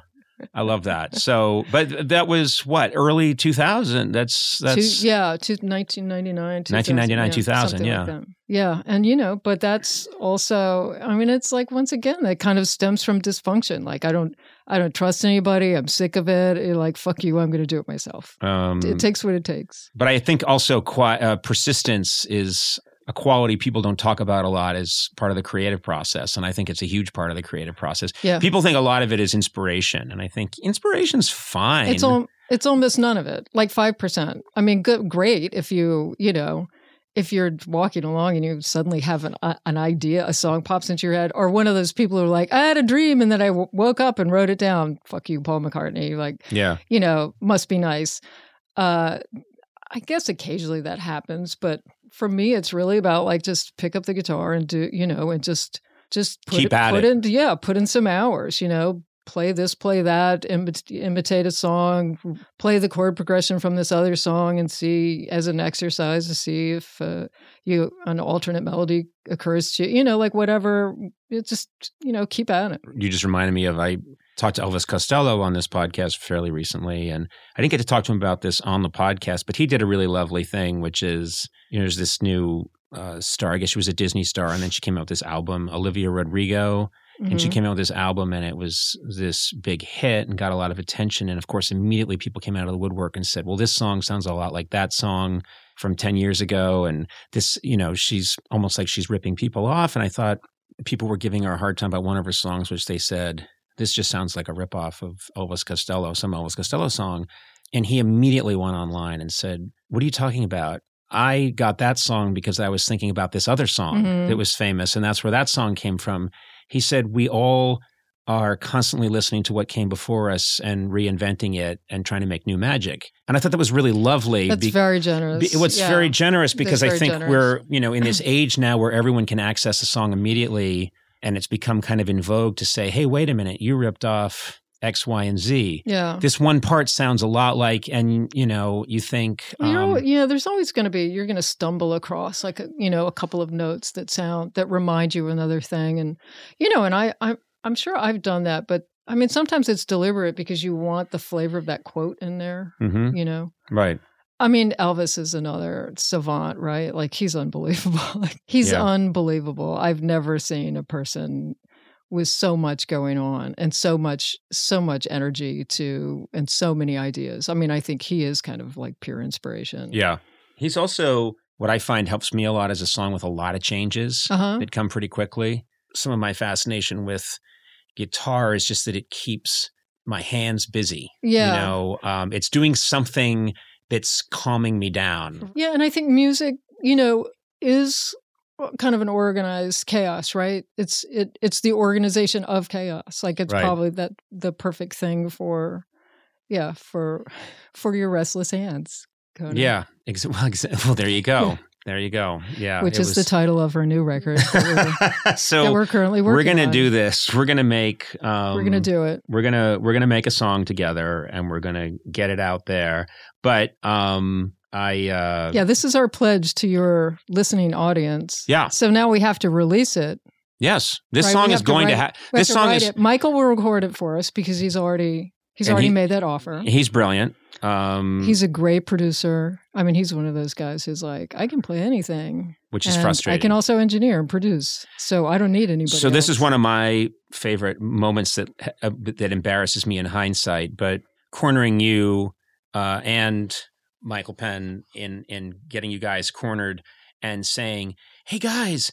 I love that. So, but that was what early 2000. That's that's Two, yeah, to 1999, 1999, 2000, something yeah. like yeah, and you know, but that's also, I mean, it's like once again, that kind of stems from dysfunction. Like I don't, I don't trust anybody. I'm sick of it. You're like fuck you, I'm going to do it myself. um, it takes what it takes. but I think also qui- uh, persistence is a quality people don't talk about a lot as part of the creative process, and I think it's a huge part of the creative process. Yeah, People think a lot of it is inspiration, and I think inspiration's fine. it's all, it's almost none of it. Like five percent. I mean, good, great if you, you know. If you're walking along and you suddenly have an uh, an idea, a song pops into your head, or one of those people who are like, "I had a dream and then I w- woke up and wrote it down." Fuck you, Paul McCartney. Like, yeah, you know, must be nice. Uh, I guess occasionally that happens, but for me, it's really about like just pick up the guitar and do, you know, and just just put Keep it, at put it. in, yeah, put in some hours, you know, play this, play that, imit- imitate a song, play the chord progression from this other song, and see as an exercise to see if uh, you an alternate melody occurs to you, you know, like whatever. It just you know, keep at it. you just reminded me of I talked to Elvis Costello on this podcast fairly recently, and I didn't get to talk to him about this on the podcast, but he did a really lovely thing, which is you know, there's this new uh, star. I guess she was a Disney star, and then she came out with this album, Olivia Rodrigo, and she Mhm. came out with this album, and it was this big hit and got a lot of attention. And of course, immediately people came out of the woodwork and said, "Well, this song sounds a lot like that song." From 10 years ago. And this, you know, she's almost like she's ripping people off. And I thought, people were giving her a hard time about one of her songs, which they said, this just sounds like a ripoff of Elvis Costello, some Elvis Costello song. And he immediately went online and said, What are you talking about? I got that song because I was thinking about this other song Mhm. that was famous, and that's where that song came from. He said, We all are constantly listening to what came before us and reinventing it and trying to make new magic. And I thought that was really lovely. That's be- very generous. be- What's Yeah. very generous because I think generous. we're, you know, in this <clears throat> age now where everyone can access a song immediately and it's become kind of in vogue to say, hey, wait a minute, you ripped off X, Y, and Z. Yeah. This one part sounds a lot like, and, you know, you think, Well, You're, um, yeah, there's always going to be you're going to stumble across like a, you know a couple of notes that sound that remind you of another thing, and you know, and I I'm I'm sure I've done that, but I mean sometimes it's deliberate because you want the flavor of that quote in there, mhm, you know. right. I mean, Elvis is another savant, right? Like he's unbelievable. <laughs> Like he's Yeah. unbelievable. I've never seen a person with so much going on and so much so much energy to and so many ideas. I mean, I think he is kind of like pure inspiration. Yeah. He's also, what I find helps me a lot is a song with a lot of changes Uh-huh. that come pretty quickly. Some of my fascination with guitar is just that it keeps my hands busy. Yeah. You know, um, it's doing something that's calming me down. Yeah, and I think music, you know, is kind of an organized chaos, right? It's it it's the organization of chaos. Like it's Right. probably that the perfect thing for yeah, for <sighs> for your restless hands. Conan. Yeah. Ex- <laughs> well, ex- well, there you go. There you go. Yeah. Which is the title of our new record that we're, <laughs> that so we're currently working we're gonna do this. We're gonna make. Um, We're gonna do it. we're gonna we're gonna make a song together and we're gonna get it out there but um i uh Yeah, this is our pledge to your listening audience. Yeah. So now we have to release it. yes this Right, song is to going to write- have We this to song is it. Michael will record it for us because he's already He's And already he- made that offer. He's brilliant. Um, He's a great producer. I mean, he's one of those guys who's like, I can play anything. which is frustrating. I can also engineer and produce. So I don't need anybody. so this is one of my favorite moments that uh, that embarrasses me in hindsight. But cornering you uh, and Michael Penn in in getting you guys cornered and saying, "Hey guys."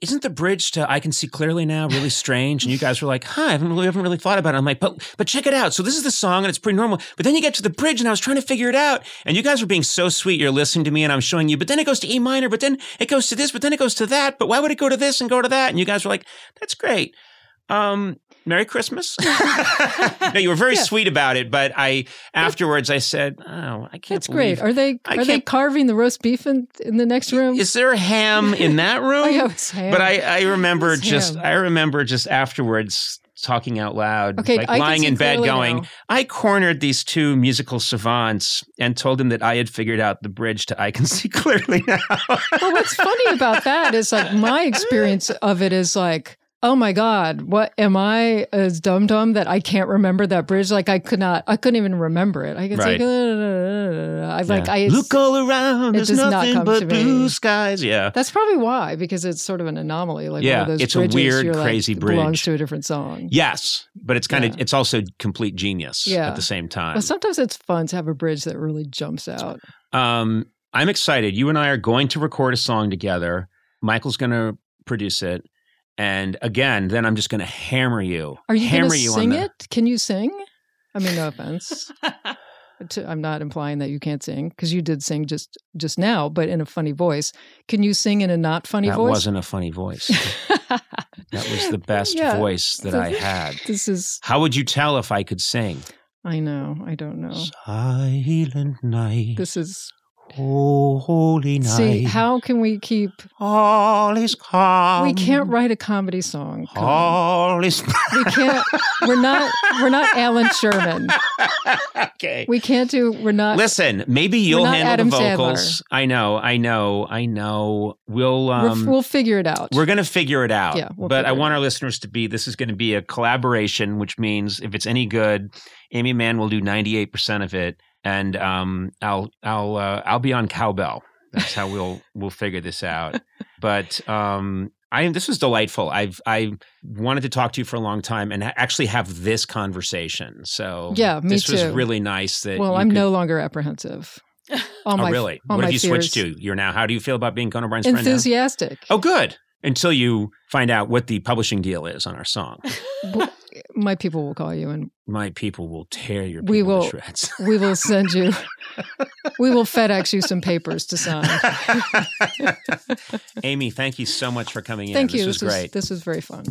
Isn't the bridge to "I Can See Clearly Now" really strange? And you guys were like, "Huh, I haven't really, haven't really thought about it." I'm like, "But, but check it out. So this is the song, and it's pretty normal. But then you get to the bridge, and I was trying to figure it out. And you guys were being so sweet. You're listening to me, and I'm showing you. But then it goes to E minor. But then it goes to this. But then it goes to that. But why would it go to this and go to that? And you guys were like, "That's great." Um, Merry Christmas. <laughs> no, you were very Yeah. sweet about it, but I afterwards I said, "Oh, I can't." That's great. Are they I are they carving the roast beef in, in the next room? Is there ham in that <laughs> room? oh, yeah, it's ham. But I, I remember It's just ham. I remember just afterwards talking out loud, Okay, like I lying in bed going, now. I cornered these two musical savants and told them that I had figured out the bridge to I can see clearly now. well, what's funny about that is like my <laughs> experience of it is like, oh my god, what am I as dumb dumb that I can't remember that bridge? Like I could not, I couldn't even remember it. I could Right. say, I like Yeah. I. look all around. it There's does nothing come but to me. blue skies. Yeah. That's probably why, because it's sort of an anomaly. Like Yeah, one of those it's a weird, you're like, crazy it belongs to a different song. Yes, but it's kind of it's also complete genius Yeah. at the same time. Well, sometimes it's fun to have a bridge that really jumps out. Um, I'm excited. You and I are going to record a song together. Michael's going to produce it, and again, then I'm just going to hammer you. Are you hammer going to you sing the, it? Can you sing? I mean, no offense. <laughs> to, I'm not implying that you can't sing because you did sing just just now, but in a funny voice. Can you sing in a not funny That voice? That wasn't a funny voice. <laughs> that was the best Yeah. voice that I had. This is. How would you tell if I could sing? I know. I don't know. Silent night, This is. Holy night. See, how can we keep? all is calm. we can't write a comedy song. Colin. All is <laughs> We can't. We're not. We're not Allan Sherman. okay. We can't do. We're not. Listen, maybe you'll handle Adam the Sandler. vocals. I know, I know, I know. We'll um, we'll figure it out. we're going to figure it out. Yeah, we'll but I want our listeners to be. This is going to be a collaboration, which means if it's any good, Aimee Mann will do ninety eight percent of it, and um, I'll I'll uh, I'll be on cowbell. That's how we'll <laughs> we'll figure this out. But um, I this was delightful. I've I wanted to talk to you for a long time and actually have this conversation. So Yeah, me this was really nice. That well, I'm could- no longer apprehensive. All Oh, my, really? all What my have you switched to? You're now. How do you feel about being Conan O'Brien's friend now? Enthusiastic. Oh, good. Until you find out what the publishing deal is on our song, my people will call you and my people will tear your We people to will- shreds. <laughs> we will send you <laughs> we will FedEx you some papers to sign. <laughs> Aimee, thank you so much for coming in. Thank this you. was this was great. this was very fun.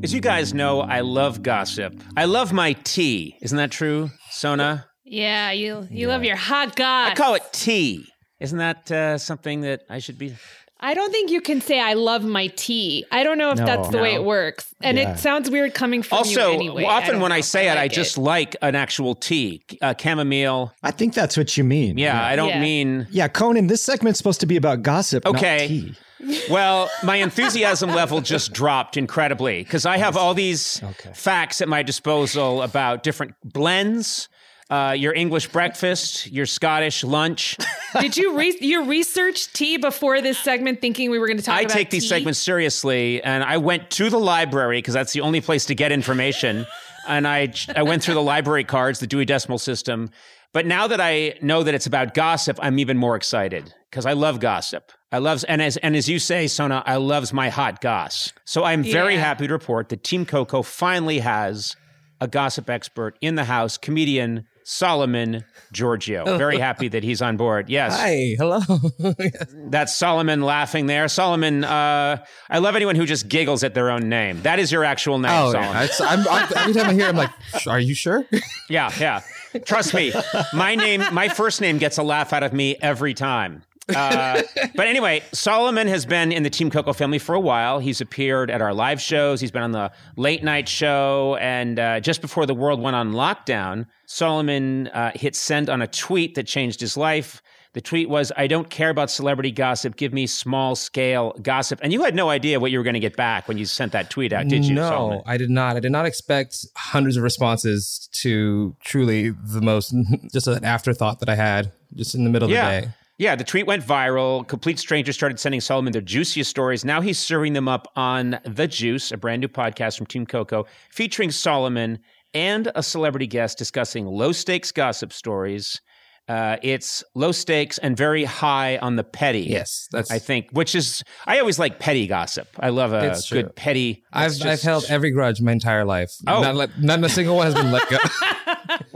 As you guys know, I love gossip. I love my tea. Isn't that true, Sona? Yeah, you you love your hot goss. I call it tea. Isn't that uh, something that I should be? I don't think you can say I love my tea. I don't know if No. that's the way it works, and Yeah. it sounds weird coming from you Also, anyway. often don't when know I if say it, I like just like an actual tea, uh, chamomile. I think that's what you mean. Yeah, I don't Yeah. mean. Yeah, Conan, this segment's supposed to be about gossip, not Okay. tea. <laughs> Well, my enthusiasm level just dropped incredibly because I have all these Okay. facts at my disposal about different blends, uh, your English breakfast, your Scottish lunch. Did you re- you research tea before this segment, thinking we were going to talk I take these tea? segments seriously, and I went to the library because that's the only place to get information. and I I went through the library cards, the Dewey Decimal System. But now that I know that it's about gossip, I'm even more excited because I love gossip. I love and as and as you say, Sona, I loves my hot goss. So I'm very Yeah. happy to report that Team Coco finally has a gossip expert in the house, comedian Solomon Georgio. Very happy that he's on board. Yes. Hi, hello. <laughs> That's Solomon laughing there. Solomon, uh, I love anyone who just giggles at their own name. That is your actual name, oh, Solomon. yeah. I'm, I'm, every time I hear, it, I'm like, "Are you sure?" Yeah, yeah. Trust me, my name, my first name gets a laugh out of me every time. Uh, but anyway, Solomon has been in the Team Coco family for a while. He's appeared at our live shows. He's been on the late night show. And uh, just before the world went on lockdown, Solomon uh, hit send on a tweet that changed his life. The tweet was, I don't care about celebrity gossip. Give me small scale gossip. And you had no idea what you were going to get back when you sent that tweet out, did you? No, Solomon? I did not. I did not expect hundreds of responses to truly the most, <laughs> just an afterthought that I had just in the middle yeah. of the day. Yeah, the tweet went viral. Complete strangers started sending Solomon their juiciest stories. Now he's serving them up on The Juice, a brand new podcast from Team Coco, featuring Solomon and a celebrity guest discussing low stakes gossip stories. Uh, it's low stakes and very high on the petty. Yes, that's. I think, which is, I always like petty gossip. I love a true. good petty. I've it's I've held every grudge my entire life. Oh. not, let, not a single one has been let go. <laughs> <laughs>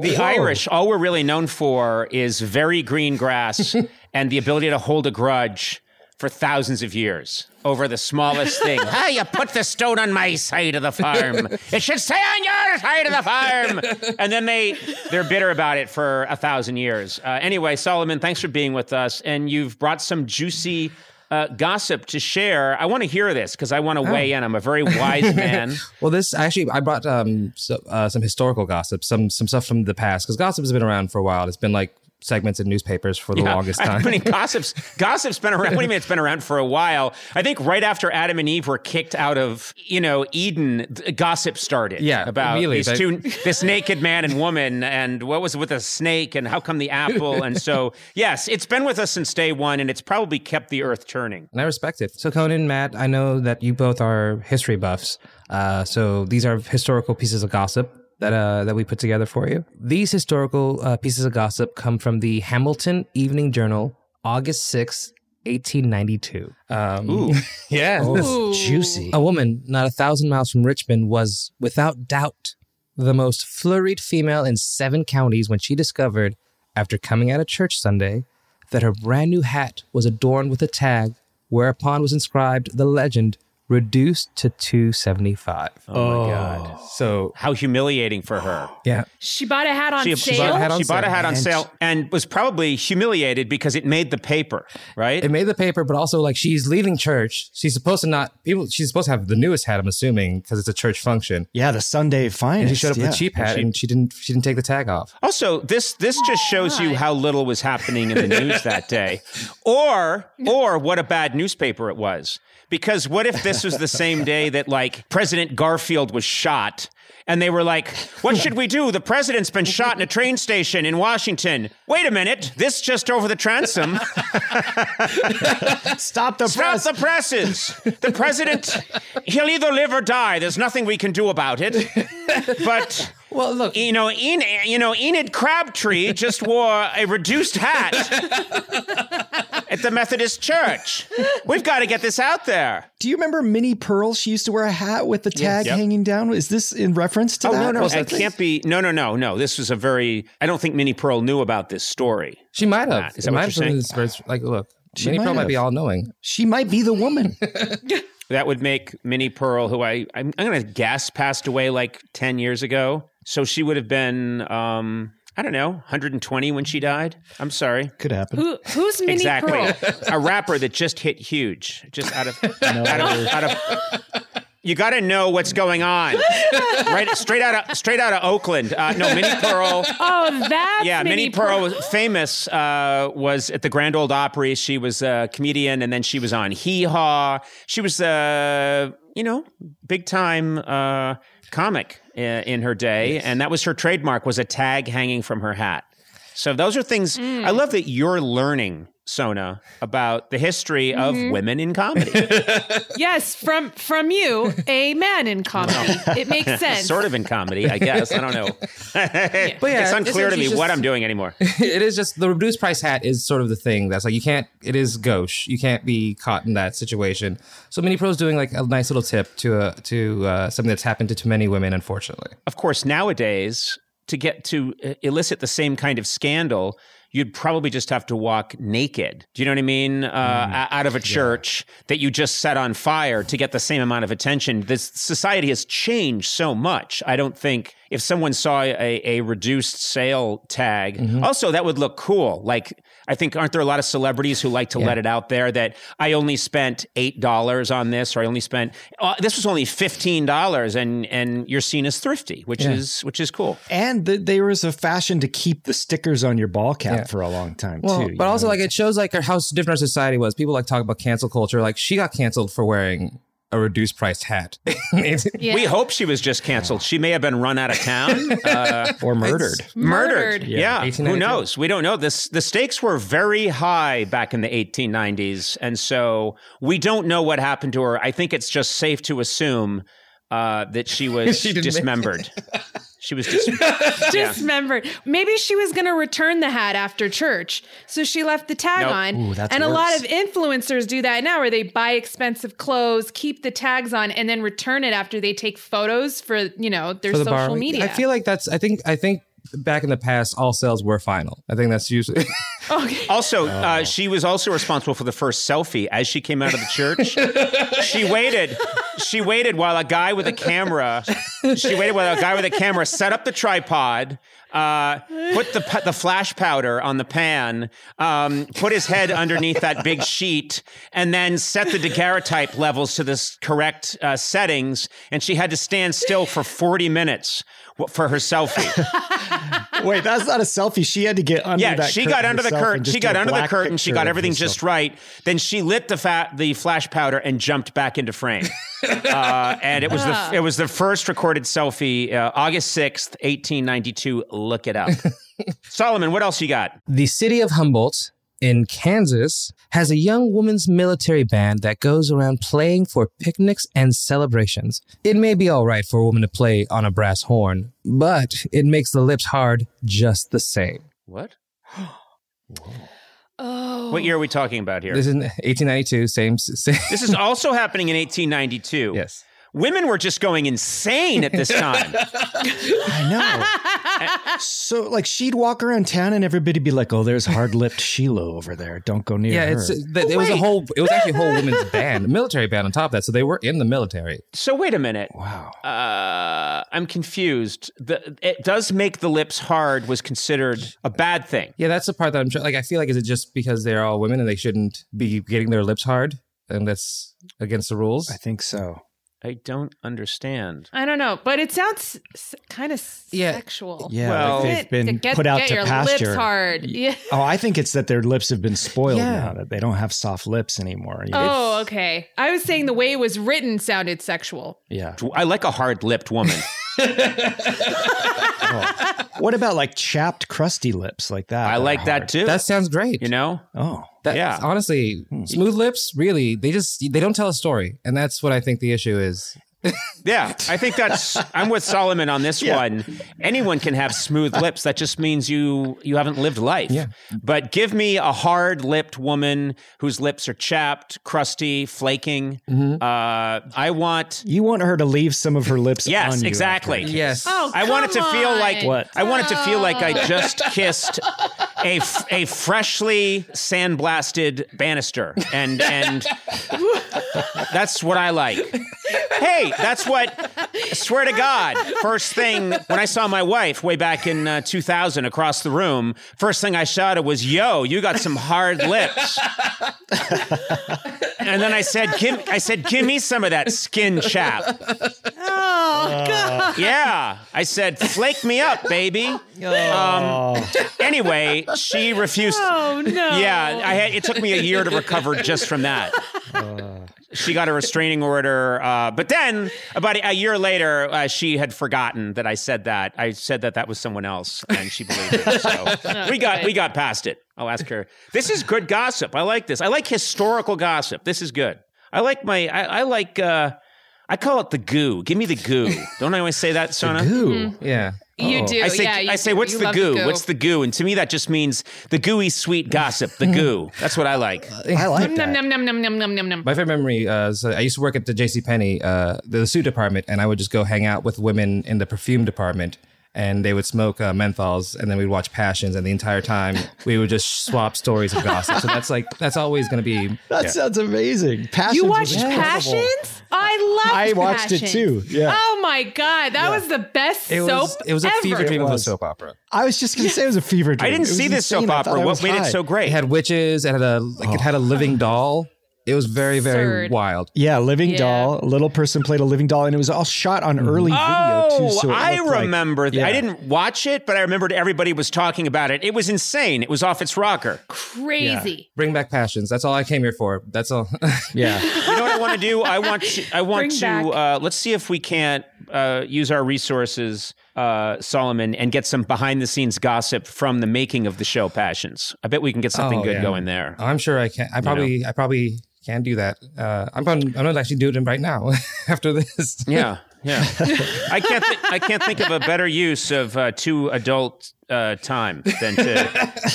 The Irish, all we're really known for is very green grass <laughs> and the ability to hold a grudge for thousands of years over the smallest thing. <laughs> ah, you put the stone on my side of the farm. <laughs> It should stay on your side of the farm. And then they they're bitter about it for a thousand years. Uh, anyway, Solomon, thanks for being with us, and you've brought some juicy. Uh, gossip to share. I want to hear this because I want to weigh in. I'm a very wise <laughs> man. Well, this actually, I brought um so, uh, some historical gossip, some some stuff from the past because gossip has been around for a while. It's been like segments in newspapers for the Yeah. longest <laughs> I time. mean, gossip's gossip's been around. What do you mean it's been around for a while? I think right after Adam and Eve were kicked out of, you know, Eden, gossip started. Yeah, about these They- two, this naked man and woman, and what was it with the snake, and how come the apple? And so, <laughs> yes, it's been with us since day one, and it's probably kept the earth turning. and I respect it. So, Conan, Matt, I know that you both are history buffs. Uh, so these are historical pieces of gossip that uh, that we put together for you. These historical uh, pieces of gossip come from the Hamilton Evening Journal, August sixth, eighteen ninety two. Um, Ooh. <laughs> yeah, Juicy. A woman not a thousand miles from Richmond was, without doubt, the most flurried female in seven counties when she discovered, after coming out of church Sunday, that her brand new hat was adorned with a tag whereupon was inscribed the legend reduced to 275 Oh, my oh. God. so How humiliating for her. yeah She bought a hat on She, sale. she bought, a hat on she bought a sale. hat on sale and was probably humiliated because it made the paper, right? it made the paper but also like she's leaving church she's supposed to not people she's supposed to have the newest hat i'm assuming because it's a church function Yeah, the Sunday finest. and she showed up with a cheap hat and she didn't she didn't take the tag off Also, this this just shows you how little was happening in the news that day, or <laughs> or what a bad newspaper it was. Because what if this was the same day that like President Garfield was shot? And they were like, "What should we do? The president's been shot in a train station in Washington. Wait a minute, this just over the transom. <laughs> Stop the Stop press. the presses. The president, he'll either live or die. There's nothing we can do about it. But <laughs> well look you know, En- you know, Enid Crabtree just wore a reduced hat <laughs> at the Methodist Church. We've got to get this out there. Do you remember Minnie Pearl? She used to wear a hat with the tag Yep. hanging down. Is this in reference to Oh that? no, no, it that- can't be. No, no, no, no. This was a very. I don't think Minnie Pearl knew about this story. She might have. Matt, is It that what might you're have saying? Like, look, She Minnie might Pearl might be all knowing. She might be the woman. <laughs> That would make Minnie Pearl, who I I'm, I'm going to guess passed away like ten years ago. So she would have been, um, I don't know, 120 when she died. I'm sorry. Could happen. Who, who's Minnie exactly. Pearl? a rapper that just hit huge, just out of <laughs> out of, out of you got to know what's going on, right? Straight out of straight out of Oakland. Uh, no, Minnie Pearl. Oh, that. Yeah, Minnie, Pearl was famous. Uh, was at the Grand Ole Opry. She was a comedian, and then she was on Hee Haw. She was, uh, you know, big time uh, comic uh, in her day, and that was her trademark. Was a tag hanging from her hat. So those are things I love that you're learning, Sona, about the history of women in comedy. <laughs> Yes, from from you, a man in comedy. It makes <laughs> sense. sort of in comedy, I guess. I don't know. <laughs> But yeah, it's unclear to me essentially what I'm doing anymore. it is just the reduced price hat is sort of the thing that's like you can't. It is gauche. You can't be caught in that situation. So Minnie Pearl's doing like a nice little tip to uh, to uh, something that's happened to too many women, unfortunately. of course, nowadays, to get to uh, elicit the same kind of scandal, you'd probably just have to walk naked. Do you know what I mean? Uh, o- Out of a church that you just set on fire to get the same amount of attention. This society has changed so much. I don't think if someone saw a, a reduced sale tag, Mm-hmm. also that would look cool. Like I think aren't there a lot of celebrities who like to let it out there that I only spent eight dollars on this, or I only spent uh, this was only fifteen dollars, and and you're seen as thrifty, which is which is cool. And th there was a fashion to keep the stickers on your ball cap Yeah. for a long time Well, too. but also know? like it shows like how different our society was. People like talk about cancel culture. Like she got canceled for wearing a reduced priced hat. <laughs> Yeah. We hope she was just canceled. She may have been run out of town. <laughs> Uh, or murdered. murdered. Murdered. Yeah. Who knows? We don't know. This the stakes were very high back in the 1890s, and so we don't know what happened to her. I think it's just safe to assume uh, that she <laughs> was She didn't dismembered. She was dis- <laughs> dismembered. Maybe she was going to return the hat after church, so she left the tag Nope. on. Ooh, that's and a lot of influencers do that now, where they buy expensive clothes, keep the tags on, and then return it after they take photos for you know their for the social borrowing. media. I feel like that's. I think. I think back in the past, all sales were final. I think that's usually. <laughs> okay. Also, Oh. uh, she was also responsible for the first selfie as she came out of the church. <laughs> she waited. She waited while a guy with a camera. She waited while a guy with a camera set up the tripod. Uh, put the the flash powder on the pan, um, put his head underneath that big sheet, and then set the daguerreotype levels to the correct uh, settings. And she had to stand still for forty minutes w- for her selfie. <laughs> Wait, that's not a selfie. She had to get under Yeah, that she got under the curtain. She got under the curtain. She got everything just right. Then she lit the fat the flash powder and jumped back into frame. <laughs> uh, and it was the it was the first recorded selfie, uh, August sixth, eighteen ninety two. Look it up. <laughs> Solomon, what else you got? the city of Humboldt in Kansas has a young woman's military band that goes around playing for picnics and celebrations. It may be all right for a woman to play on a brass horn, but it makes the lips hard just the same. What? <gasps> Oh, What year are we talking about here? This is 1892, same. same This is <laughs> also happening in 1892. yes. Women were just going insane at this <laughs> time. I know. so, like, she'd walk around town and everybody'd be like, "Oh, there's hard-lipped Sheila over there. Don't go near Yeah, her." it's th- it was a whole. It was actually a whole women's band, military band on top of that. So they were in the military. so wait a minute. wow. Uh, I'm confused. The, it does make the lips hard was considered a bad thing. Yeah, that's the part that I'm tr- like. I feel like is it just because they're all women and they shouldn't be getting their lips hard, and that's against the rules? I think so. I don't understand. I don't know, but it sounds s- kind of Yeah. sexual. Yeah, Well- like they've been get, put out get to your pasture. lips hard. Yeah. <laughs> Oh, I think it's that their lips have been spoiled Yeah. now that they don't have soft lips anymore. Oh, okay. I was saying the way it was written sounded sexual. yeah. I like a hard-lipped woman. <laughs> <laughs> What about like chapped, crusty lips like that? I like are that too. that sounds great. you know. Oh, That, Yeah. honestly, hmm. smooth lips really they just they don't tell a story, and that's what I think the issue is. Yeah, I think that's. I'm with Solomon on this one. Anyone can have smooth lips. That just means you you haven't lived life. Yeah. But give me a hard-lipped woman whose lips are chapped, crusty, flaking. Mm-hmm. Uh, I want. you want her to leave some of her lips on Yes, you exactly. after a kiss. Yes. Oh, I want it to come feel like. What? I want it to feel like I just <laughs> kissed a, f- a freshly sandblasted banister, and and <laughs> that's what I like. Hey, that's what. I swear to God, first thing when I saw my wife way back in uh, 2000 across the room, first thing I shouted was, "Yo, you got some hard lips." and then I said, "Give," I said, "Give me some of that skin chap." Oh, God. Yeah, I said, "Flake me up, baby." Um, anyway, she refused. Oh, no. Yeah, I had. It took me a year to recover just from that. She got a restraining order, uh, but then about a, a year later, uh, she had forgotten that I said that. I said that that was someone else, and she believed it. So <laughs> we got we got past it. I'll ask her. This is good gossip. I like this. I like historical gossip. This is good. I like my. I, I like. Uh, I call it the goo. Give me the goo. Don't I always say that, Sona? Ooh. Yeah. You do. I say, yeah, you I say, do. what's You the love goo? What's the goo? And to me, that just means the gooey sweet gossip. The goo. <laughs> That's what I like. I like Num, that. num, num, num, num, num, num, num. My favorite memory, uh, so I used to work at the J.C. Penney, uh, the suit department, and I would just go hang out with women in the perfume department, and they would smoke uh, menthols, and then we'd watch Passions, and the entire time we would just swap stories of gossip. So that's like that's always going to be. That sounds amazing. Passions You watched incredible. Passions? I love. I watched it too. Yeah. Oh my god, that was the best It soap. was it was a ever. fever dream of a soap opera. I was just going to say it was a fever dream. I didn't see this insane. soap opera. I What was made it so great? It had witches. It had a like it had a living oh. doll. It was very very Absurd. wild. Yeah, living Yeah. doll. A little person played a living doll, and it was all shot on early video too. Oh, So it I looked like- remember. th- I Yeah. didn't watch it, but I remembered everybody was talking about it. It was insane. It was off its rocker. Crazy. Bring back passions. That's all I came here for. That's all. <laughs> yeah. You know what I want to do? I want to. I want Bring to. Uh, let's see if we can't uh, use our resources, uh, Solomon, and get some behind the scenes gossip from the making of the show Passions. I bet we can get something Oh, good yeah. going there. I'm sure I can. I probably I probably can do that. Uh, I'm going. I'm going to actually do it right now <laughs> after this. Yeah, yeah. I can't. Th- I can't think of a better use of uh, two adult uh, time than to,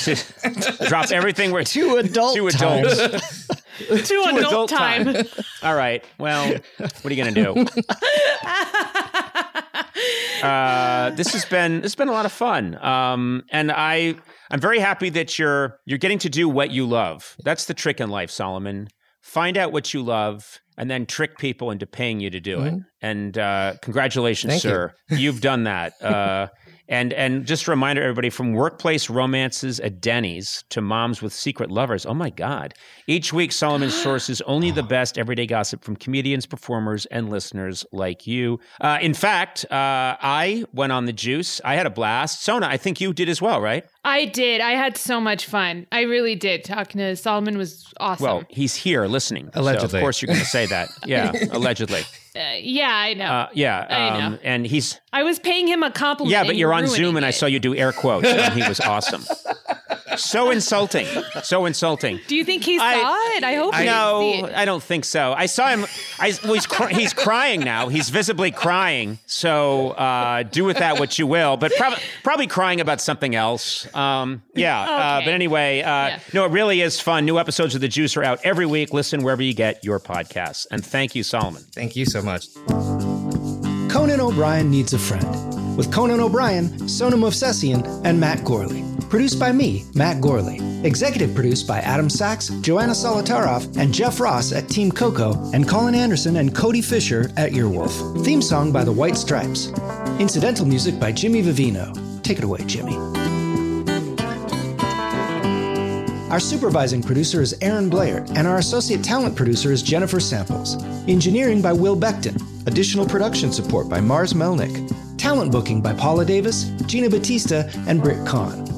to drop everything. We're Two adult two times. adults. <laughs> two adult, adult time. time. All right. Well, what are you gonna do? <laughs> uh, this has been this has been a lot of fun, um, and I I'm very happy that you're you're getting to do what you love. That's the trick in life, Solomon. Find out what you love, and then trick people into paying you to do it. And uh, congratulations, Thank you. sir. You've done that. <laughs> Uh, and and just a reminder, everybody, from workplace romances at Denny's to moms with secret lovers. Oh my God! Each week, Solomon <gasps> sources only the best everyday gossip from comedians, performers, and listeners like you. Uh, in fact, uh, I went on the juice. I had a blast. Sona, I think you did as well, right? I did. I had so much fun. I really did. Talking to Solomon was awesome. Well, he's here listening. So Allegedly. of course, you're going to say that. <laughs> Yeah, allegedly. Uh, yeah, I know. Uh, yeah. I um, know. And he's I was paying him a compliment. Yeah, but you're on ruining Zoom and I saw you do air quotes, and he was <laughs> awesome. So insulting. So insulting. Do you think he saw I- it? I hope he no, didn't see it. I don't think so. I saw him. I, well, he's, cr- he's crying now. He's visibly crying. So uh, do with that what you will. But prob- probably crying about something else. Um, yeah. Uh, but anyway, uh, Yeah. no, it really is fun. New episodes of The Juice are out every week. Listen wherever you get your podcasts. And thank you, Solomon. Thank you so much. Conan O'Brien Needs a Friend, with Conan O'Brien, Sona Movsesian, and Matt Gorley. Produced by me, Matt Gorley. Executive produced by Adam Sachs, Joanna Solotaroff, and Jeff Ross at Team Coco, and Colin Anderson and Cody Fisher at Earwolf. Theme song by the White Stripes. Incidental music by Jimmy Vivino. Take it away, Jimmy. Our supervising producer is Aaron Blair, and our associate talent producer is Jennifer Samples. Engineering by Will Becton. Additional production support by Mars Melnick. Talent booking by Paula Davis, Gina Batista, and Britt Kahn.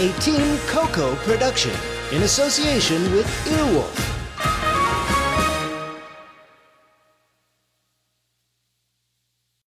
a Team Coco production in association with Earwolf.